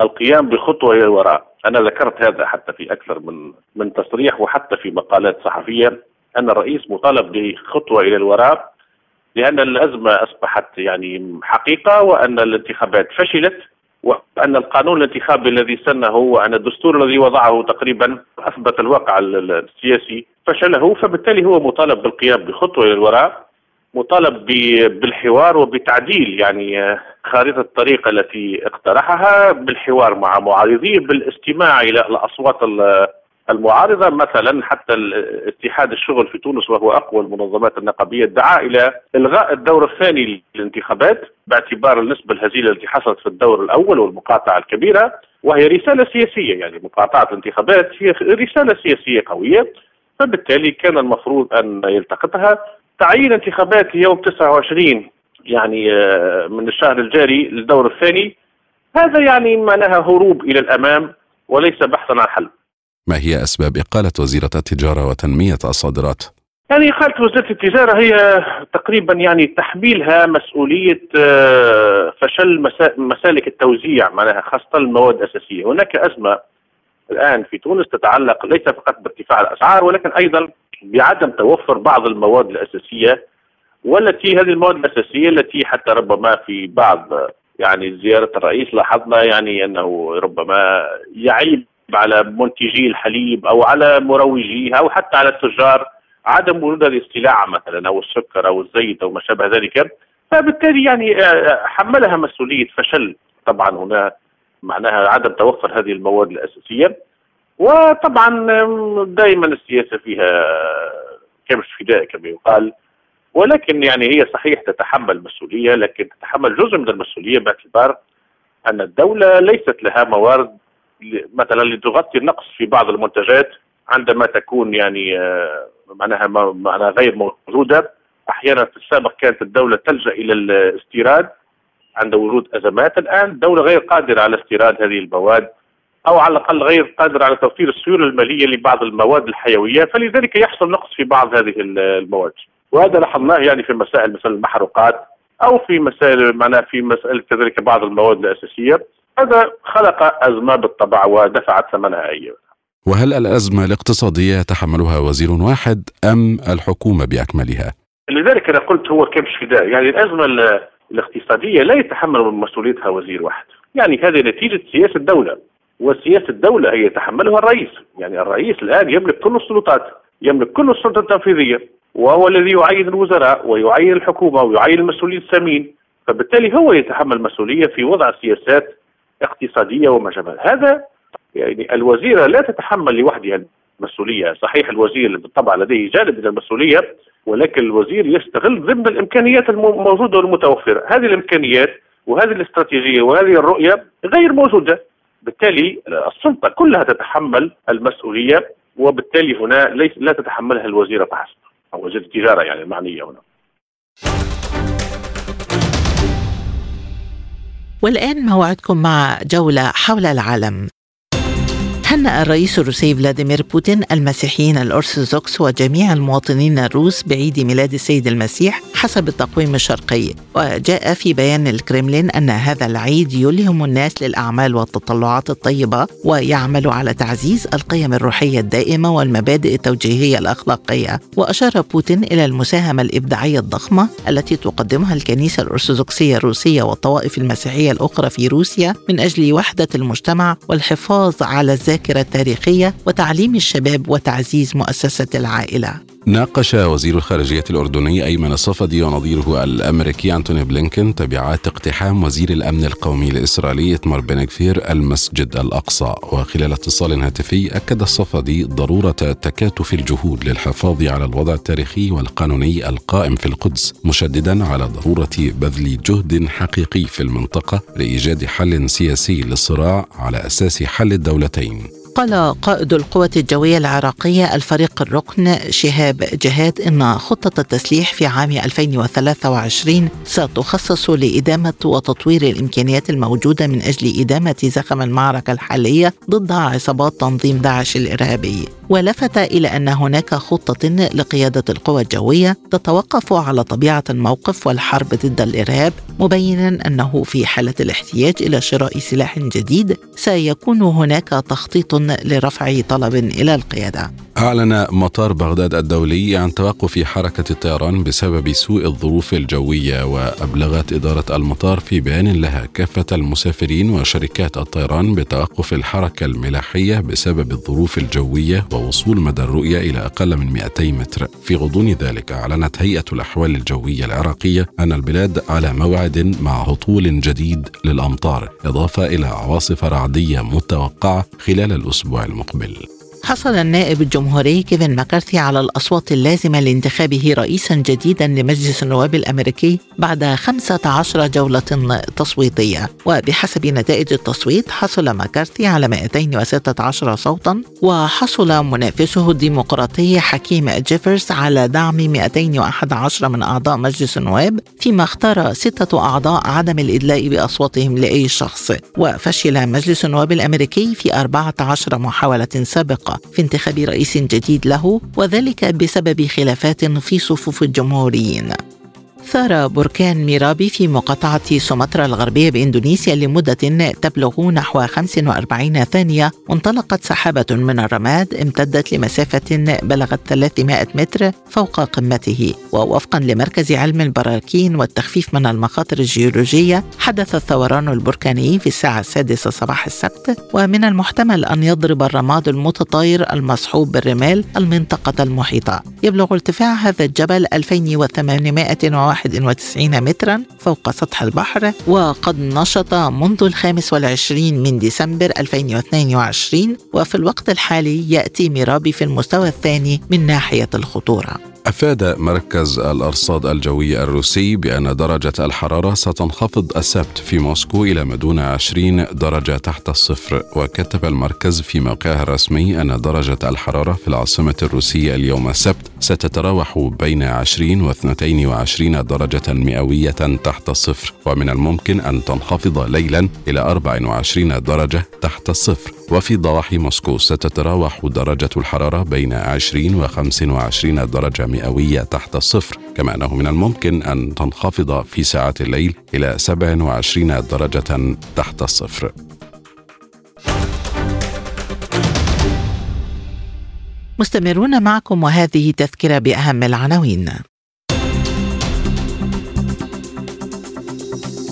القيام بخطوة إلى الوراء، أنا ذكرت هذا حتى في أكثر من من تصريح وحتى في مقالات صحفية أن الرئيس مطالب بخطوة إلى الوراء لأن الأزمة أصبحت يعني حقيقة وأن الانتخابات فشلت وأن القانون الانتخابي الذي سنه وأن الدستور الذي وضعه تقريبا أثبت الواقع السياسي فشله. فبالتالي هو مطالب بالقيام بخطوة إلى الوراء مطالب بالحوار وبتعديل يعني خارطة الطريق التي اقترحها بالحوار مع معارضيه بالاستماع إلى الأصوات المعارضة. مثلا حتى اتحاد الشغل في تونس وهو أقوى المنظمات النقابية دعا إلى إلغاء الدور الثاني للانتخابات باعتبار النسبة الهزيلة التي حصلت في الدور الأول والمقاطعة الكبيرة وهي رسالة سياسية. يعني مقاطعة الانتخابات هي رسالة سياسية قوية فبالتالي كان المفروض أن يلتقطها. تعيين انتخابات يوم 29 يعني آه، من الشهر الجاري للدور الثاني. هذا يعني معناها هروب إلى الأمام وليس بحثا عن حل. ما هي أسباب إقالة وزيرة التجارة وتنمية الصادرات؟ يعني إقالة وزيرة التجارة هي تقريبا يعني تحميلها مسؤولية آه، فشل مسالك التوزيع معناها خاصة المواد الأساسية. هناك أزمة الآن في تونس تتعلق ليس فقط بارتفاع الأسعار ولكن أيضا بعدم توفر بعض المواد الأساسية والتي هذه المواد الأساسية التي حتى ربما في بعض يعني زيارة الرئيس لاحظنا يعني أنه ربما يعيب على منتجي الحليب أو على مروجيها أو حتى على التجار عدم وجود هذه السلع مثلا أو السكر أو الزيت أو ما شابه ذلك. فبالتالي يعني آه، حملها مسؤولية فشل. طبعا هنا معناها عدم توفر هذه المواد الأساسية. وطبعا دائما السياسة فيها كبش فداء كما يقال. ولكن يعني هي صحيح تتحمل مسؤولية لكن تتحمل جزء من المسؤولية باعتبار أن الدولة ليست لها موارد مثلا لتغطي النقص في بعض المنتجات عندما تكون يعني آه، معناها معناها غير موجودة. أحيانا في السابق كانت الدولة تلجأ إلى الاستيراد عند وجود أزمات. الآن الدولة غير قادرة على استيراد هذه المواد أو على الأقل غير قادرة على توفير السيولة المالية لبعض المواد الحيوية فلذلك يحصل نقص في بعض هذه المواد. وهذا لاحظناه يعني في مسائل مثل المحروقات أو في مسائل معناها في مساله كذلك بعض المواد الأساسية. هذا خلق أزمة بالطبع ودفعت ثمنها أيضا وهل الأزمة الاقتصادية يتحملها وزير واحد أم الحكومة بأكملها؟ لذلك أنا قلت هو كبش فداء يعني الأزمة الاقتصادية لا يتحمل من مسؤوليتها وزير واحد. يعني هذه نتيجة سياسة الدولة. وسياسة الدولة هي يتحملها الرئيس. يعني الرئيس الآن يملك كل السلطات يملك كل السلطة التنفيذية. وهو الذي يعين الوزراء ويعين الحكومة ويعين المسؤولين السامين فبالتالي هو يتحمل مسؤولية في وضع سياسات اقتصادية وما شابه. هذا يعني الوزيرة لا تتحمل لوحدها المسؤولية. صحيح الوزير بالطبع لديه جانب من المسؤولية ولكن الوزير يستغل ضمن الإمكانيات الموجودة والمتوفرة. هذه الإمكانيات وهذه الاستراتيجية وهذه الرؤية غير موجودة. بالتالي السلطة كلها تتحمل المسؤولية وبالتالي هنا ليس لا تتحملها الوزيرة فحسب أو وزير التجارة يعني المعنية هنا. والآن موعدكم مع جولة حول العالم. هنأ الرئيس الروسي فلاديمير بوتين المسيحيين الأرثوذكس وجميع المواطنين الروس بعيد ميلاد السيد المسيح حسب التقويم الشرقي. وجاء في بيان الكرملين أن هذا العيد يلهم الناس للأعمال والتطلعات الطيبة ويعمل على تعزيز القيم الروحية الدائمة والمبادئ التوجيهية الأخلاقية. وأشار بوتين إلى المساهمة الإبداعية الضخمة التي تقدمها الكنيسة الأرثوذكسية الروسية والطوائف المسيحية الأخرى في روسيا من أجل وحدة المجتمع والحفاظ على الذاكرة الذاكرة التاريخية وتعليم الشباب وتعزيز مؤسسة العائلة. ناقش وزير الخارجية الأردني أيمن الصفدي ونظيره الأمريكي أنتوني بلينكن تبعات اقتحام وزير الأمن القومي الإسرائيلي إتمار بن المسجد الأقصى. وخلال اتصال هاتفي أكد الصفدي ضرورة تكاتف الجهود للحفاظ على الوضع التاريخي والقانوني القائم في القدس مشددا على ضرورة بذل جهد حقيقي في المنطقة لإيجاد حل سياسي للصراع على أساس حل الدولتين. قال قائد القوات الجوية العراقية الفريق الركن شهاب جهاد إن خطة التسليح في عام 2023 ستخصص لإدامة وتطوير الإمكانيات الموجودة من أجل إدامة زخم المعركة الحالية ضد عصابات تنظيم داعش الإرهابي. ولفت إلى أن هناك خطة لقيادة القوى الجوية تتوقف على طبيعة الموقف والحرب ضد الإرهاب مبينا أنه في حالة الاحتياج إلى شراء سلاح جديد سيكون هناك تخطيط لرفع طلب إلى القيادة. أعلن مطار بغداد الدولي عن توقف حركة الطيران بسبب سوء الظروف الجوية وأبلغت إدارة المطار في بيان لها كافة المسافرين وشركات الطيران بتوقف الحركة الملاحية بسبب الظروف الجوية ووصول مدى الرؤية إلى أقل من 200 متر. في غضون ذلك أعلنت هيئة الأحوال الجوية العراقية أن البلاد على موعد مع هطول جديد للأمطار إضافة إلى عواصف رعدية متوقعة خلال الأسبوع المقبل. حصل النائب الجمهوري كيفن ماكارثي على الأصوات اللازمة لانتخابه رئيسا جديدا لمجلس النواب الأمريكي بعد 15 جولة تصويتية. وبحسب نتائج التصويت حصل ماكارثي على 216 صوتا وحصل منافسه الديمقراطي حكيم جيفرز على دعم 211 من أعضاء مجلس النواب فيما اختار ستة أعضاء عدم الإدلاء بأصواتهم لأي شخص. وفشل مجلس النواب الأمريكي في 14 محاولة سابقة. في انتخاب رئيس جديد له وذلك بسبب خلافات في صفوف الجمهوريين. ثار بركان ميرابي في مقاطعة سومطرة الغربية بإندونيسيا لمدة تبلغ نحو 45 ثانية وانطلقت سحابة من الرماد امتدت لمسافة بلغت 300 متر فوق قمته. ووفقا لمركز علم البراكين والتخفيف من المخاطر الجيولوجية حدث الثوران البركاني في الساعة السادسة صباح السبت ومن المحتمل أن يضرب الرماد المتطاير المصحوب بالرمال المنطقة المحيطة. يبلغ ارتفاع هذا الجبل 2800 91 مترا فوق سطح البحر وقد نشط منذ الخامس والعشرين من ديسمبر 2022 وفي الوقت الحالي يأتي ميرابي في المستوى الثاني من ناحية الخطورة. أفاد مركز الأرصاد الجوي الروسي بأن درجة الحرارة ستنخفض السبت في موسكو إلى ما دون 20 درجة تحت الصفر. وكتب المركز في موقعه الرسمي أن درجة الحرارة في العاصمة الروسية اليوم السبت ستتراوح بين 20 و 22 درجة مئوية تحت الصفر ومن الممكن أن تنخفض ليلا إلى 24 درجة تحت الصفر. وفي ضواحي موسكو ستتراوح درجة الحرارة بين 20 و 25 درجة مئوية تحت الصفر كما أنه من الممكن أن تنخفض في ساعات الليل إلى 27 درجة تحت الصفر. مستمرون معكم وهذه تذكرة بأهم العناوين.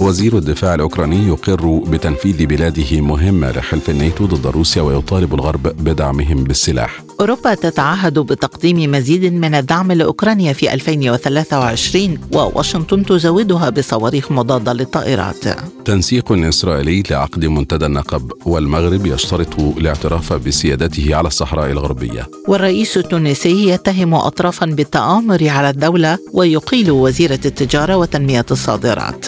وزير الدفاع الأوكراني يقر بتنفيذ بلاده مهمة لحلف الناتو ضد روسيا ويطالب الغرب بدعمهم بالسلاح. أوروبا تتعهد بتقديم مزيد من الدعم لأوكرانيا في 2023 وواشنطن تزودها بصواريخ مضادة للطائرات. تنسيق إسرائيلي لعقد منتدى النقب والمغرب يشترط الاعتراف بسيادته على الصحراء الغربية. والرئيس التونسي يتهم أطرافا بالتآمر على الدولة ويقيل وزيرة التجارة وتنمية الصادرات.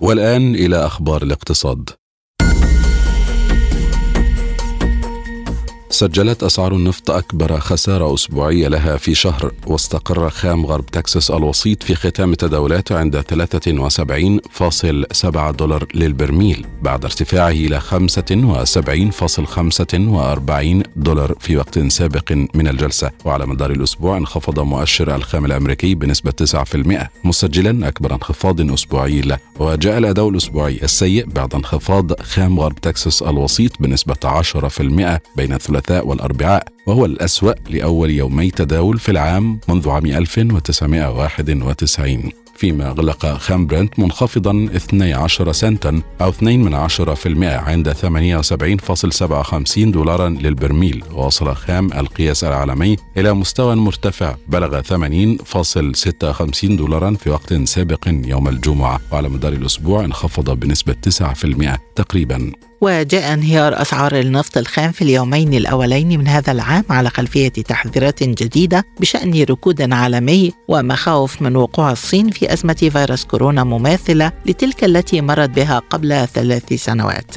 والآن إلى أخبار الاقتصاد. سجلت أسعار النفط أكبر خسارة أسبوعية لها في شهر واستقر خام غرب تكساس الوسيط في ختام التداولات عند 73.7 دولار للبرميل بعد ارتفاعه إلى 75.45 دولار في وقت سابق من الجلسة. وعلى مدار الأسبوع انخفض مؤشر الخام الأمريكي بنسبة 9% مسجلا أكبر انخفاض أسبوعي له. وجاء الأداء الأسبوعي السيء بعد انخفاض خام غرب تكساس الوسيط بنسبة 10% بين الثلاثاء الثلاثاء والأربعاء وهو الأسوأ لأول يومي تداول في العام منذ عام 1991 فيما أغلق خام برنت منخفضا 12 سنتا أو 2 من 10% عند 78.57 دولارا للبرميل. ووصل خام القياس العالمي إلى مستوى مرتفع بلغ 80.56 دولارا في وقت سابق يوم الجمعة. وعلى مدار الأسبوع انخفض بنسبة 9% تقريبا. وجاء انهيار أسعار النفط الخام في اليومين الأولين من هذا العام على خلفية تحذيرات جديدة بشأن ركود عالمي ومخاوف من وقوع الصين في أزمة فيروس كورونا مماثلة لتلك التي مرت بها قبل ثلاث سنوات.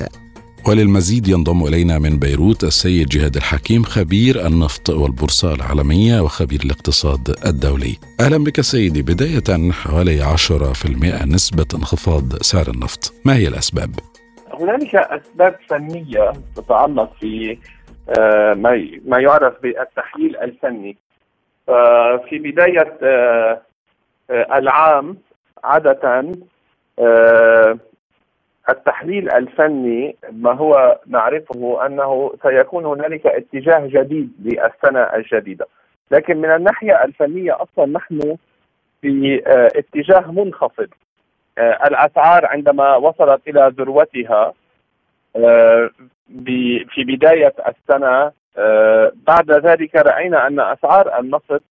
وللمزيد ينضم إلينا من بيروت السيد جهاد الحكيم خبير النفط والبورصة العالمية وخبير الاقتصاد الدولي. أهلا بك سيدي بداية حوالي 10% نسبة انخفاض سعر النفط، ما هي الأسباب؟ هنالك أسباب فنية تتعلق في آه، ما يعرف بالتحليل الفني. ففي بداية آه، آه، العام عادة التحليل الفني ما هو نعرفه أنه سيكون هنالك اتجاه جديد للسنة الجديدة. لكن من الناحية الفنية أصلا نحن في اتجاه منخفض. الأسعار عندما وصلت إلى ذروتها في بداية السنة آه، بعد ذلك رأينا أن أسعار النفط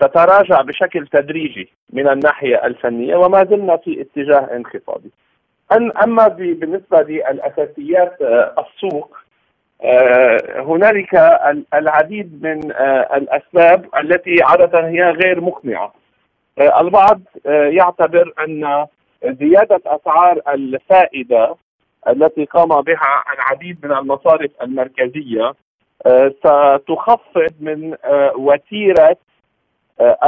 تتراجع بشكل تدريجي من الناحية الفنية وما زلنا في اتجاه انخفاضي. أما بالنسبة للأساسيات آه، السوق آه، هنالك العديد من الأسباب التي عادة هي غير مقنعة. البعض يعتبر أن زيادة أسعار الفائدة التي قام بها العديد من المصارف المركزية آه، ستخفض من آه، وتيرة آه،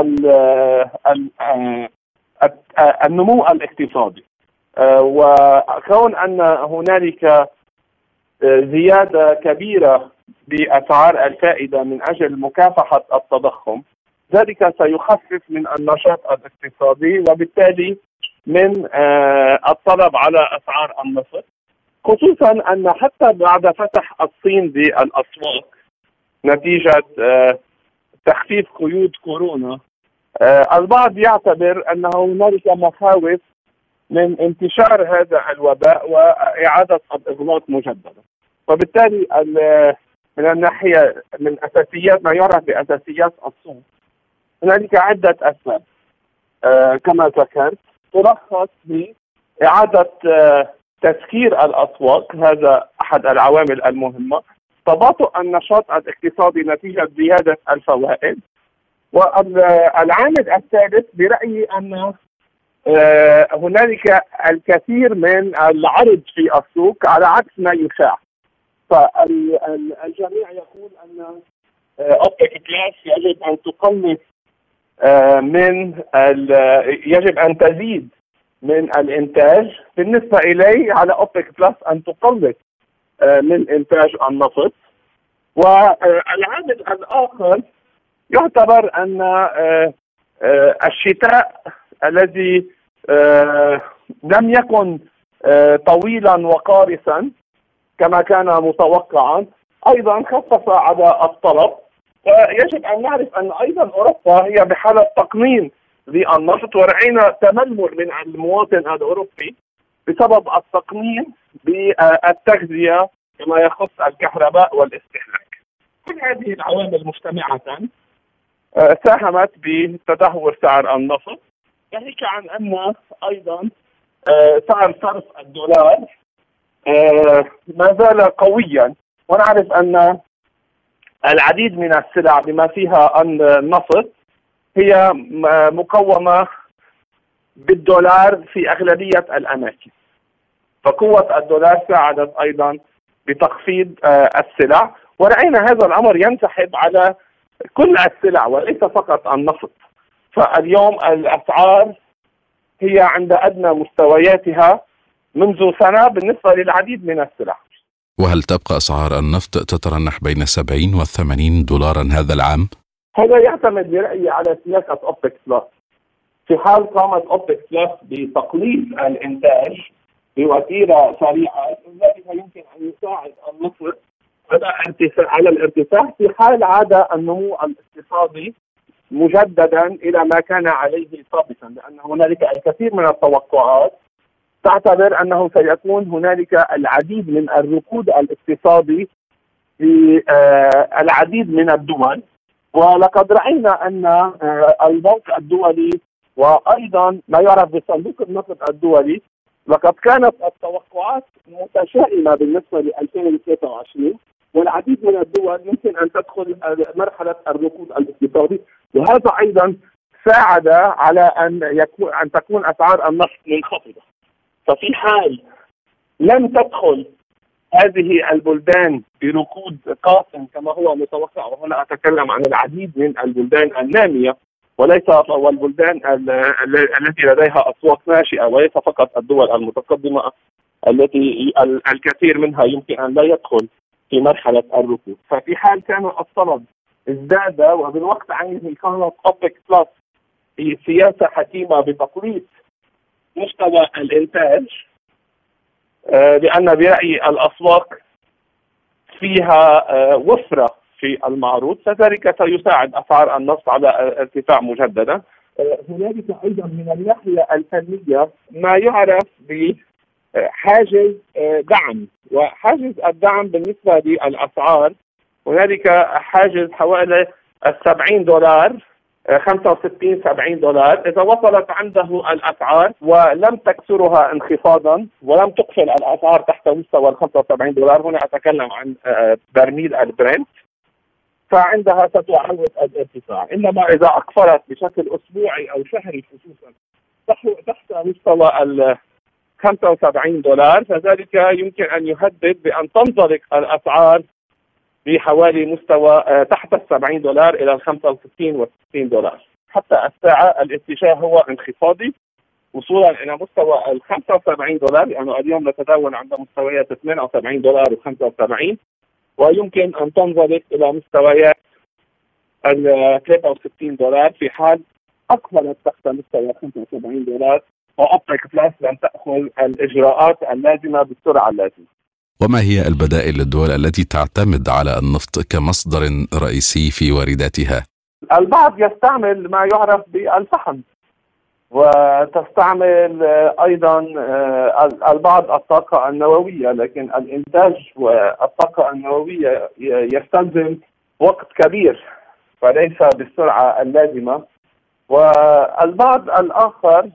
النمو الاقتصادي. وكون أن هنالك زيادة كبيرة بأسعار الفائدة من أجل مكافحة التضخم ذلك سيخفف من النشاط الاقتصادي وبالتالي من الطلب على أسعار النفط خصوصا أن حتى بعد فتح الصين للاسواق نتيجة آه، تخفيف قيود كورونا آه، البعض يعتبر ان هنالك مخاوف من انتشار هذا الوباء وإعادة الإغلاق مجددا. وبالتالي من الناحية من أساسيات ما يعرف بأساسيات السوق هنالك عدة أسباب آه، كما ذكرت. تلخص بإعادة تسكير الأسواق. هذا أحد العوامل المهمة. تباطؤ النشاط الاقتصادي نتيجة زيادة الفوائد. والعامل الثالث برأيي أن آه، هنالك الكثير من العرض في السوق على عكس ما يشاع. فالجميع يقول اوبك آه، plus يجب أن تقلص آه، من يجب أن تزيد من الإنتاج بالنسبة إلي على اوبك plus أن تقلص آه، من إنتاج النفط. والعامل الآخر يعتبر أن آه، آه، الشتاء الذي لم يكن طويلا وقارسا كما كان متوقعا أيضا خفف على الطلب. ويجب أن نعرف أن أيضا أوروبا هي بحالة تقنين للنشط ورأينا تململ من المواطن الأوروبي بسبب التقنين بالتغذية كما يخص الكهرباء والاستهلاك. كل هذه العوامل مجتمعة؟ آه، ساهمت بتدهور سعر النفط ناهيك عن أن أيضا آه، سعر صرف الدولار آه، ما زال قويا. ونعرف أن العديد من السلع بما فيها النفط هي مقومة بالدولار في أغلبية الأماكن. فقوة الدولار ساعدت أيضا بتخفيض آه، السلع. ورأينا هذا الأمر ينسحب على كل السلع وليس فقط النفط فاليوم الأسعار هي عند أدنى مستوياتها منذ سنة بالنسبة للعديد من السلع. وهل تبقى أسعار النفط تترنح بين 70 و 80 دولارا هذا العام؟ هذا يعتمد برأيي على سياسة أوبك plus في حال قامت أوبك plus بتقليص الإنتاج بوتيرة سريعة ذلك يمكن أن يساعد النفط على على الارتفاع في حال عاد النمو الاقتصادي مجددا إلى ما كان عليه سابقا لأن هنالك الكثير من التوقعات تعتبر أنه سيكون هنالك العديد من الركود الاقتصادي في آه، العديد من الدول. ولقد رأينا أن آه، البنك الدولي وأيضا ما يعرف بصندوق النقد الدولي لقد كانت التوقعات متشائمة بالنسبة ل 2023 والعديد من الدول يمكن أن تدخل مرحلة الركود الاقتصادي. وهذا أيضا ساعد على أن يكون أن تكون أسعار النفط منخفضة. ففي حال لم تدخل هذه البلدان بركود قاسم كما هو متوقع وهنا أتكلم عن العديد من البلدان النامية وليس والبلدان التي لديها أسواق ناشئة وليس فقط الدول المتقدمة التي الكثير منها يمكن أن لا يدخل في مرحلة الركود، ففي حال كان الطلب ازداد وبالوقت عينه كانت اوبك بلس هي سياسة حكيمة بتقليص مستوى الإنتاج آه، لأن برأيي الأسواق فيها آه، وفرة في المعروض فذلك سيساعد أسعار النفط على ارتفاع مجددا. آه، هنالك أيضا من الناحية الفنية ما يعرف بحاجز دعم وحاجز الدعم بالنسبة للأسعار هنالك حاجز حوالي 70 دولار 65 70 دولار. إذا وصلت عنده الأسعار ولم تكسرها انخفاضا ولم تقفل الأسعار تحت مستوى ال 75 دولار هنا أتكلم عن آه، برميل البرنت فعندها ستعود الارتفاع. إنما إذا أقفلت بشكل أسبوعي أو شهري خصوصا تحت مستوى ال 75 دولار فذلك يمكن أن يهدد بأن تنطلق الأسعار بحوالي مستوى آه، تحت ال 70 دولار إلى ال 65 و 60 دولار. حتى الساعة الاتجاه هو انخفاضي. وصولا إلى مستوى ال 75 دولار لأنه اليوم نتداول عند مستويات 78 دولار و75 ويمكن أن تنزلق إلى مستويات ال 63 دولار في حال اقبلت تحت مستوى 75 دولار. وأوبك بلس لم تأخذ الإجراءات اللازمة بالسرعة اللازمة. وما هي البدائل للدول التي تعتمد على النفط كمصدر رئيسي في وارداتها؟ البعض يستعمل ما يعرف بالفحم وتستعمل أيضا آه، البعض الطاقة النووية لكن الإنتاج والطاقة النووية يستلزم وقت كبير فليس بالسرعة اللازمة والبعض الآخر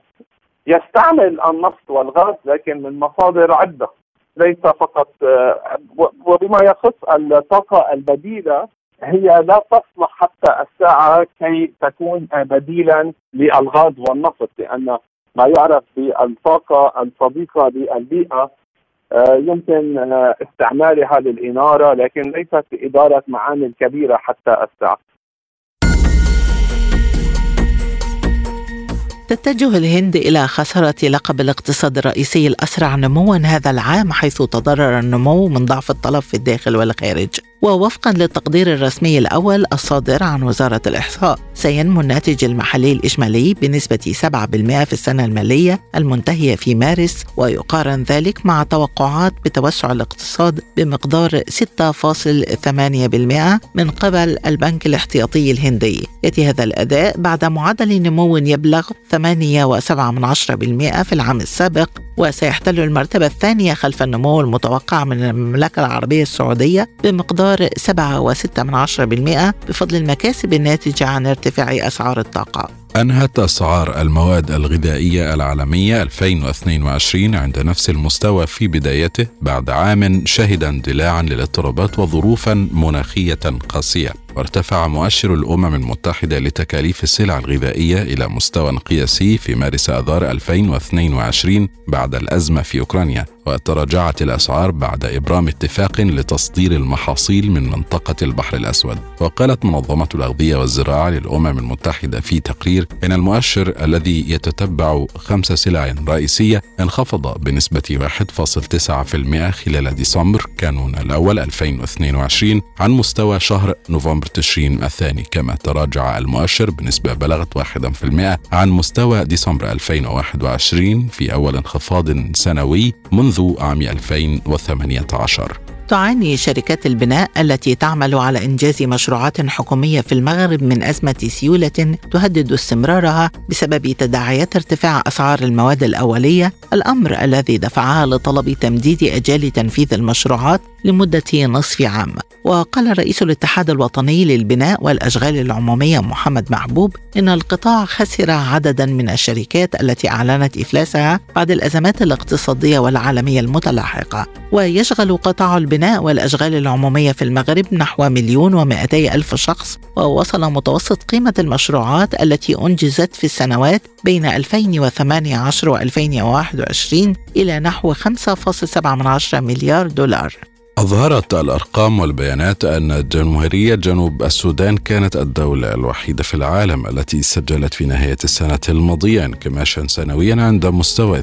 يستعمل النفط والغاز لكن من مصادر عدة ليس فقط آه، وبما يخص الطاقة البديلة هي لا تصلح حتى الساعة كي تكون بديلا للغاز والنفط لأن ما يعرف بالطاقة الصديقة للبيئة آه، يمكن آه، استعمالها للإنارة لكن ليست لإدارة معامل كبيرة حتى الساعة. تتجه الهند إلى خسارة لقب الاقتصاد الرئيسي الأسرع نموا هذا العام حيث تضرر النمو من ضعف الطلب في الداخل والخارج. ووفقا للتقدير الرسمي الأول الصادر عن وزارة الإحصاء سينمو الناتج المحلي الإجمالي بنسبة 7% في السنة المالية المنتهية في مارس ويقارن ذلك مع توقعات بتوسع الاقتصاد بمقدار 6.8% من قبل البنك الاحتياطي الهندي. يأتي هذا الأداء بعد معدل نمو يبلغ 8.7% في العام السابق وسيحتل المرتبة الثانية خلف النمو المتوقع من المملكة العربية السعودية بمقدار 7.6% بفضل المكاسب الناتجة عن ارتفاع أسعار الطاقة. أنهت أسعار المواد الغذائية العالمية 2022 عند نفس المستوى في بدايته بعد عام شهد اندلاعا للاضطرابات وظروفا مناخية قاسية. وارتفع مؤشر الأمم المتحدة لتكاليف السلع الغذائية إلى مستوى قياسي في مارس آذار 2022 بعد الأزمة في أوكرانيا وتراجعت الأسعار بعد إبرام اتفاق لتصدير المحاصيل من منطقة البحر الأسود. وقالت منظمة الأغذية والزراعة للأمم المتحدة في تقرير إن المؤشر الذي يتتبع خمس سلع رئيسية انخفض بنسبة 1.9% خلال ديسمبر كانون الأول 2022 عن مستوى شهر نوفمبر تشرين الثاني كما تراجع المؤشر بنسبة بلغت 1% عن مستوى ديسمبر 2021 في أول انخفاض سنوي منذ عام 2018 تعاني شركات البناء التي تعمل على إنجاز مشروعات حكومية في المغرب من أزمة سيولة تهدد استمرارها بسبب تداعيات ارتفاع أسعار المواد الأولية الأمر الذي دفعها لطلب تمديد اجال تنفيذ المشروعات لمدة نصف عام. وقال رئيس الاتحاد الوطني للبناء والأشغال العمومية محمد محبوب إن القطاع خسر عددا من الشركات التي أعلنت إفلاسها بعد الأزمات الاقتصادية والعالمية المتلاحقة. ويشغل قطاع البناء والأشغال العمومية في المغرب نحو مليون ومائتي ألف شخص ووصل متوسط قيمة المشروعات التي أنجزت في السنوات بين 2018 و 2021 إلى نحو 5.7 مليار دولار. أظهرت الأرقام والبيانات أن جمهورية جنوب السودان كانت الدولة الوحيدة في العالم التي سجلت في نهاية السنة الماضية انكماشا سنويا عند مستوى 12.7%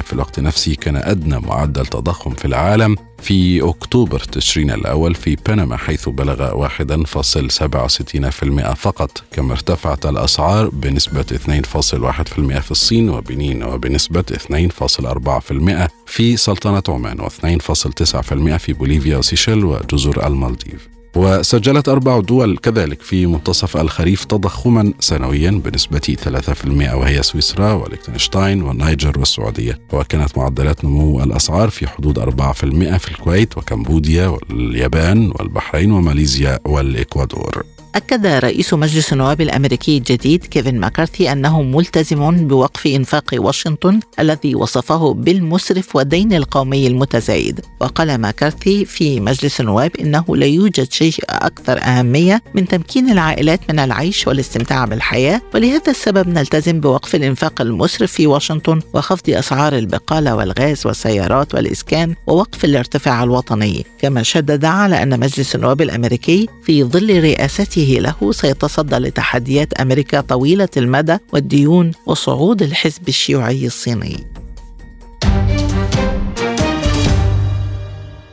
في الوقت نفسه كان أدنى معدل تضخم في العالم. في أكتوبر تشرين الأول في بنما حيث بلغ 1.67% فقط. كما ارتفعت الأسعار بنسبة 2.1% في الصين وبنين وبنسبة 2.4% في سلطنة عمان و2.9% في بوليفيا وسيشيل وجزر المالديف. وسجلت أربع دول كذلك في منتصف الخريف تضخما سنويا بنسبة 3% وهي سويسرا وليكتنشتاين والنيجر والسعودية. وكانت معدلات نمو الأسعار في حدود 4% في الكويت وكمبوديا واليابان والبحرين وماليزيا والإكوادور. أكد رئيس مجلس النواب الأمريكي الجديد كيفن ماكارثي أنه ملتزم بوقف إنفاق واشنطن الذي وصفه بالمسرف والدين القومي المتزايد. وقال ماكارثي في مجلس النواب إنه لا يوجد شيء أكثر أهمية من تمكين العائلات من العيش والاستمتاع بالحياة ولهذا السبب نلتزم بوقف الإنفاق المسرف في واشنطن وخفض أسعار البقالة والغاز والسيارات والإسكان ووقف الارتفاع الوطني. كما شدد على أن مجلس النواب الأمريكي في ظل رئاسته له سيتصدى لتحديات أمريكا طويلة المدى والديون وصعود الحزب الشيوعي الصيني.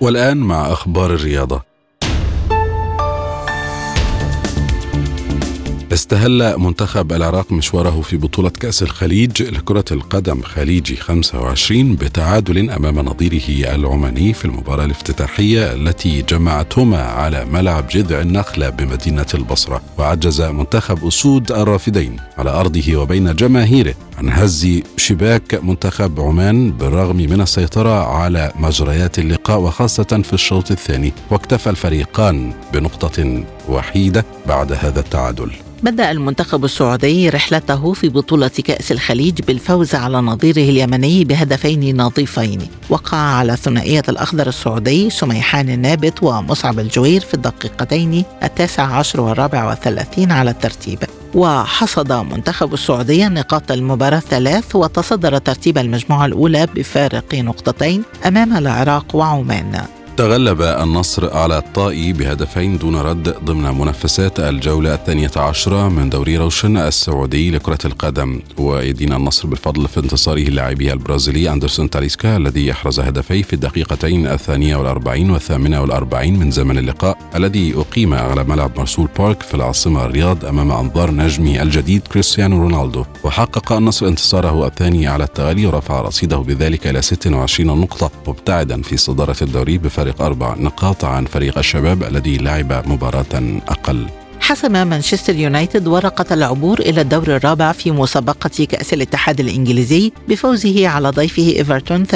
والآن مع أخبار الرياضة. استهل منتخب العراق مشواره في بطولة كأس الخليج لكرة القدم خليجي 25 بتعادل أمام نظيره العماني في المباراة الافتتاحية التي جمعتهما على ملعب جذع النخلة بمدينة البصرة. وعجز منتخب أسود الرافدين على أرضه وبين جماهيره. عن هز شباك منتخب عمان بالرغم من السيطرة على مجريات اللقاء وخاصة في الشوط الثاني. واكتفى الفريقان بنقطة وحيدة بعد هذا التعادل. بدأ المنتخب السعودي رحلته في بطولة كأس الخليج بالفوز على نظيره اليمني بهدفين نظيفين. وقع على ثنائية الأخضر السعودي سميحان النابت ومصعب الجوير في الدقيقتين التاسع عشر والرابع والثلاثين على الترتيب. وحصد منتخب السعودية نقاط المباراة ثلاث وتصدر ترتيب المجموعة الأولى بفارق نقطتين أمام العراق وعمان. تغلب النصر على الطائي بهدفين دون رد ضمن منافسات الجولة الثانية عشرة من دوري روشن السعودي لكرة القدم. ويدين النصر بالفضل في انتصاره اللاعبي البرازيلي أندرسون تاليسكا الذي يحرز هدفي في الدقيقتين الثانية والأربعين والثامنة والأربعين من زمن اللقاء الذي أقيم على ملعب مرسول بارك في العاصمة الرياض أمام أنظار نجمي الجديد كريستيانو رونالدو. وحقق النصر انتصاره الثاني على التوالي ورفع رصيده بذلك إلى 26 نقطة مبتعدا في صدارة الدوري بفارق فارق أربع نقاط عن فريق الشباب الذي لعب مباراة أقل. حسم مانشستر يونايتد ورقة العبور إلى الدور الرابع في مسابقة كأس الاتحاد الإنجليزي بفوزه على ضيفه إيفرتون 3-1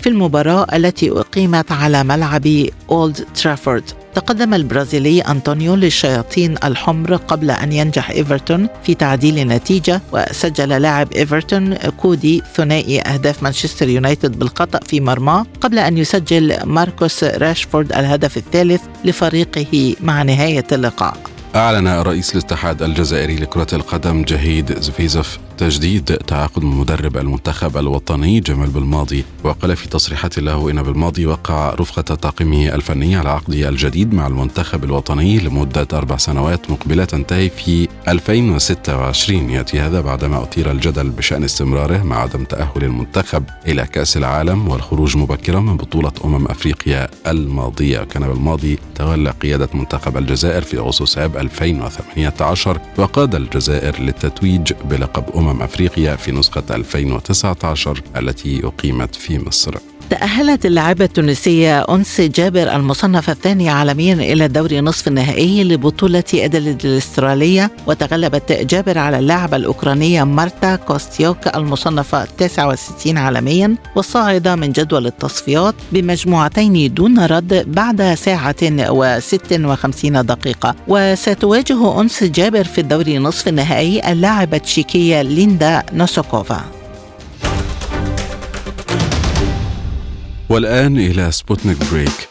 في المباراة التي أقيمت على ملعب أولد ترافورد. تقدم البرازيلي أنطونيو للشياطين الحمر قبل أن ينجح إيفرتون في تعديل النتيجة وسجل لاعب إيفرتون كودي ثنائي أهداف مانشستر يونايتد بالخطأ في مرماه قبل أن يسجل ماركوس راشفورد الهدف الثالث لفريقه مع نهاية اللقاء. أعلن رئيس الاتحاد الجزائري لكرة القدم جهيد زفيزف تجديد تعاقد مدرب المنتخب الوطني جمال بالماضي وقال في تصريحات له إن بالماضي وقع رفقة طاقمه الفني على عقده الجديد مع المنتخب الوطني لمدة أربع سنوات مقبلة تنتهي في 2026 يأتي هذا بعدما أثير الجدل بشأن استمراره مع عدم تأهل المنتخب إلى كأس العالم والخروج مبكرا من بطولة أمم أفريقيا الماضية. كان بالماضي تولى قيادة منتخب الجزائر في أغسطس آب 2018 وقاد الجزائر للتتويج بلقب أمم أفريقيا في نسخة 2019 التي أقيمت في مصر. تأهلت اللاعبة التونسية أنس جابر المصنفة الثانية عالميا إلى دوري نصف النهائي لبطولة أديلايد الأسترالية وتغلبت جابر على اللاعبة الأوكرانية مارتا كوستيوك المصنفة 69 عالميا والصاعدة من جدول التصفيات بمجموعتين دون رد بعد ساعة و56 دقيقة. وستواجه أنس جابر في الدوري نصف النهائي اللاعبة التشيكية ليندا نوسوكوفا. والآن إلى سبوتنيك break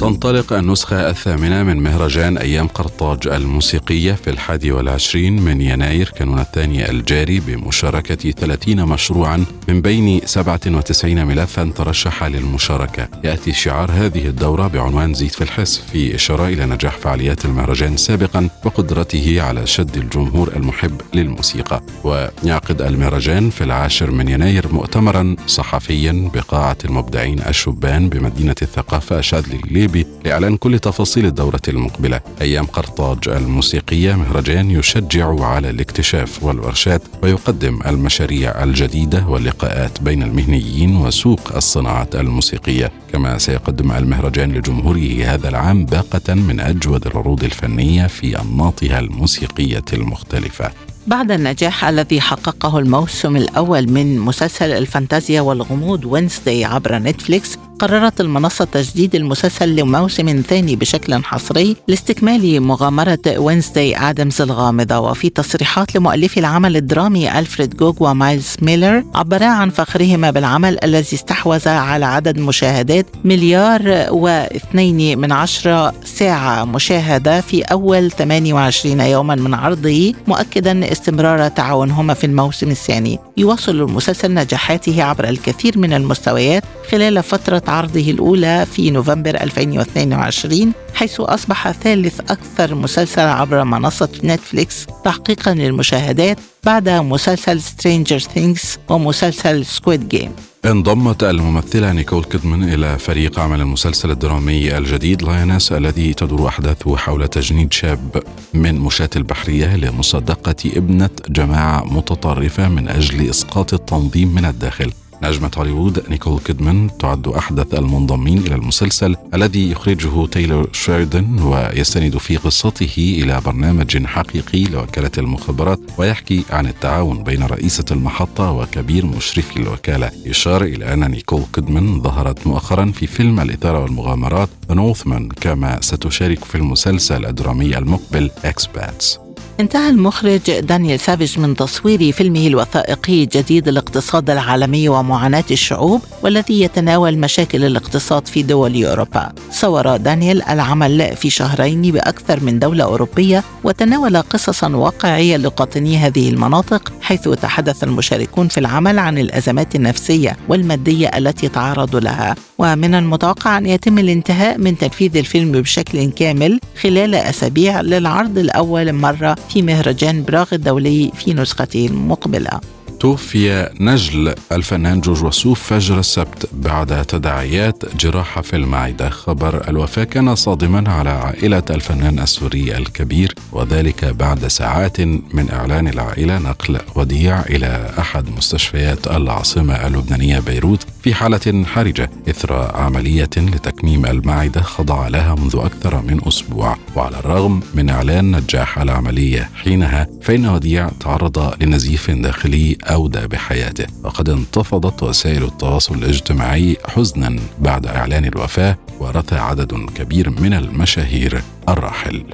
تنطلق النسخة الثامنة من مهرجان أيام قرطاج الموسيقية في الحادي والعشرين من يناير كانون الثاني الجاري بمشاركة 30 مشروعا من بين 97 ملفا ترشح للمشاركة. يأتي شعار هذه الدورة بعنوان زيد في الحس في إشارة إلى نجاح فعاليات المهرجان سابقا وقدرته على شد الجمهور المحب للموسيقى. ويعقد المهرجان في العاشر من يناير مؤتمرا صحفيا بقاعة المبدعين الشبان بمدينة الثقافة الشاذلي القليبي لإعلان كل تفاصيل الدورة المقبلة. أيام قرطاج الموسيقية مهرجان يشجع على الاكتشاف والورشات ويقدم المشاريع الجديدة واللقاءات بين المهنيين وسوق الصناعات الموسيقية. كما سيقدم المهرجان لجمهوره هذا العام باقة من أجود العروض الفنية في أنماطها الموسيقية المختلفة. بعد النجاح الذي حققه الموسم الأول من مسلسل الفانتازيا والغموض Wednesday عبر نتفليكس قررت المنصة تجديد المسلسل لموسم ثاني بشكل حصري لاستكمال مغامرة Wednesday آدمز الغامضة وفي تصريحات لمؤلفي العمل الدرامي ألفريد جوغ ومايلز ميلر عبرا عن فخرهما بالعمل الذي استحوذ على عدد مشاهدات مليار واثنين من عشرة ساعة مشاهدة في أول 28 يوما من عرضه مؤكدا استمرار تعاونهما في الموسم الثاني. يواصل المسلسل نجاحاته عبر الكثير من المستويات خلال فترة عرضه الأولى في نوفمبر 2022 حيث أصبح ثالث أكثر مسلسل عبر منصة نتفليكس تحقيقا للمشاهدات بعد مسلسل Stranger Things ومسلسل Squid Game انضمت الممثلة نيكول كيدمان إلى فريق عمل المسلسل الدرامي الجديد Lioness الذي تدور أحداثه حول تجنيد شاب من مشاة البحرية لمصادقة ابنة جماعة متطرفة من أجل إسقاط التنظيم من الداخل. نجمة هوليوود نيكول كيدمان تعد أحدث المنضمين إلى المسلسل الذي يخرجه تايلور شيريدان ويستند في قصته إلى برنامج حقيقي لوكالة المخابرات ويحكي عن التعاون بين رئيسة المحطة وكبير مشرفي الوكالة يشار إلى أن نيكول كيدمان ظهرت مؤخرا في فيلم الإثارة والمغامرات Northman كما ستشارك في المسلسل الدرامي المقبل Expats انتهى المخرج دانيال سافيج من تصوير فيلمه الوثائقي جديد الاقتصاد العالمي ومعاناة الشعوب والذي يتناول مشاكل الاقتصاد في دول أوروبا. صور دانيال العمل في شهرين بأكثر من دولة أوروبية وتناول قصصا واقعية لقاطني هذه المناطق حيث تحدث المشاركون في العمل عن الأزمات النفسية والمادية التي تعرضوا لها. ومن المتوقع أن يتم الانتهاء من تنفيذ الفيلم بشكل كامل خلال أسابيع للعرض لأول مرة في مهرجان براغ الدولي في نسخته المقبله توفي نجل الفنان جورج وسوف فجر السبت بعد تداعيات جراحة في المعدة. خبر الوفاة كان صادما على عائلة الفنان السوري الكبير وذلك بعد ساعات من إعلان العائلة نقل وديع إلى أحد مستشفيات العاصمة اللبنانية بيروت. في حالة حرجة إثر عملية لتكميم المعدة خضع لها منذ أكثر من أسبوع وعلى الرغم من إعلان نجاح العملية حينها فإن وديع تعرض لنزيف داخلي أودى بحياته. وقد انتفضت وسائل التواصل الاجتماعي حزنا بعد إعلان الوفاة ورثى عدد كبير من المشاهير الراحل.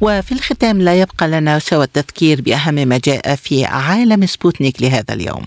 وفي الختام لا يبقى لنا سوى التذكير بأهم ما جاء في عالم سبوتنيك لهذا اليوم.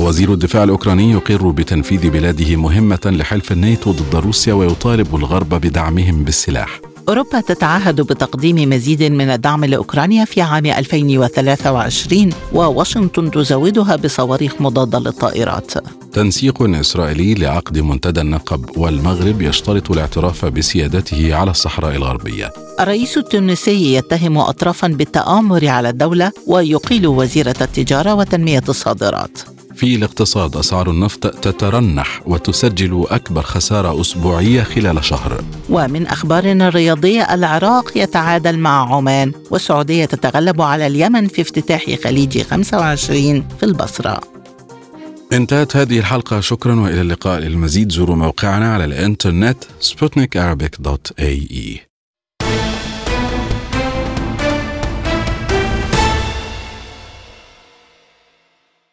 وزير الدفاع الأوكراني يقر بتنفيذ بلاده مهمة لحلف الناتو ضد روسيا ويطالب الغرب بدعمهم بالسلاح. أوروبا تتعهد بتقديم مزيد من الدعم لأوكرانيا في عام 2023 وواشنطن تزودها بصواريخ مضادة للطائرات. تنسيق إسرائيلي لعقد منتدى النقب والمغرب يشترط الاعتراف بسيادته على الصحراء الغربية. الرئيس التونسي يتهم أطرافا بالتآمر على الدولة ويقيل وزيرة التجارة وتنمية الصادرات. في الاقتصاد أسعار النفط تترنح وتسجل أكبر خسارة أسبوعية خلال شهر. ومن أخبارنا الرياضية العراق يتعادل مع عمان والسعودية تتغلب على اليمن في افتتاح خليج 25 في البصرة. انتهت هذه الحلقة شكرا وإلى اللقاء. للمزيد زوروا موقعنا على الإنترنت sputnikarabic.ae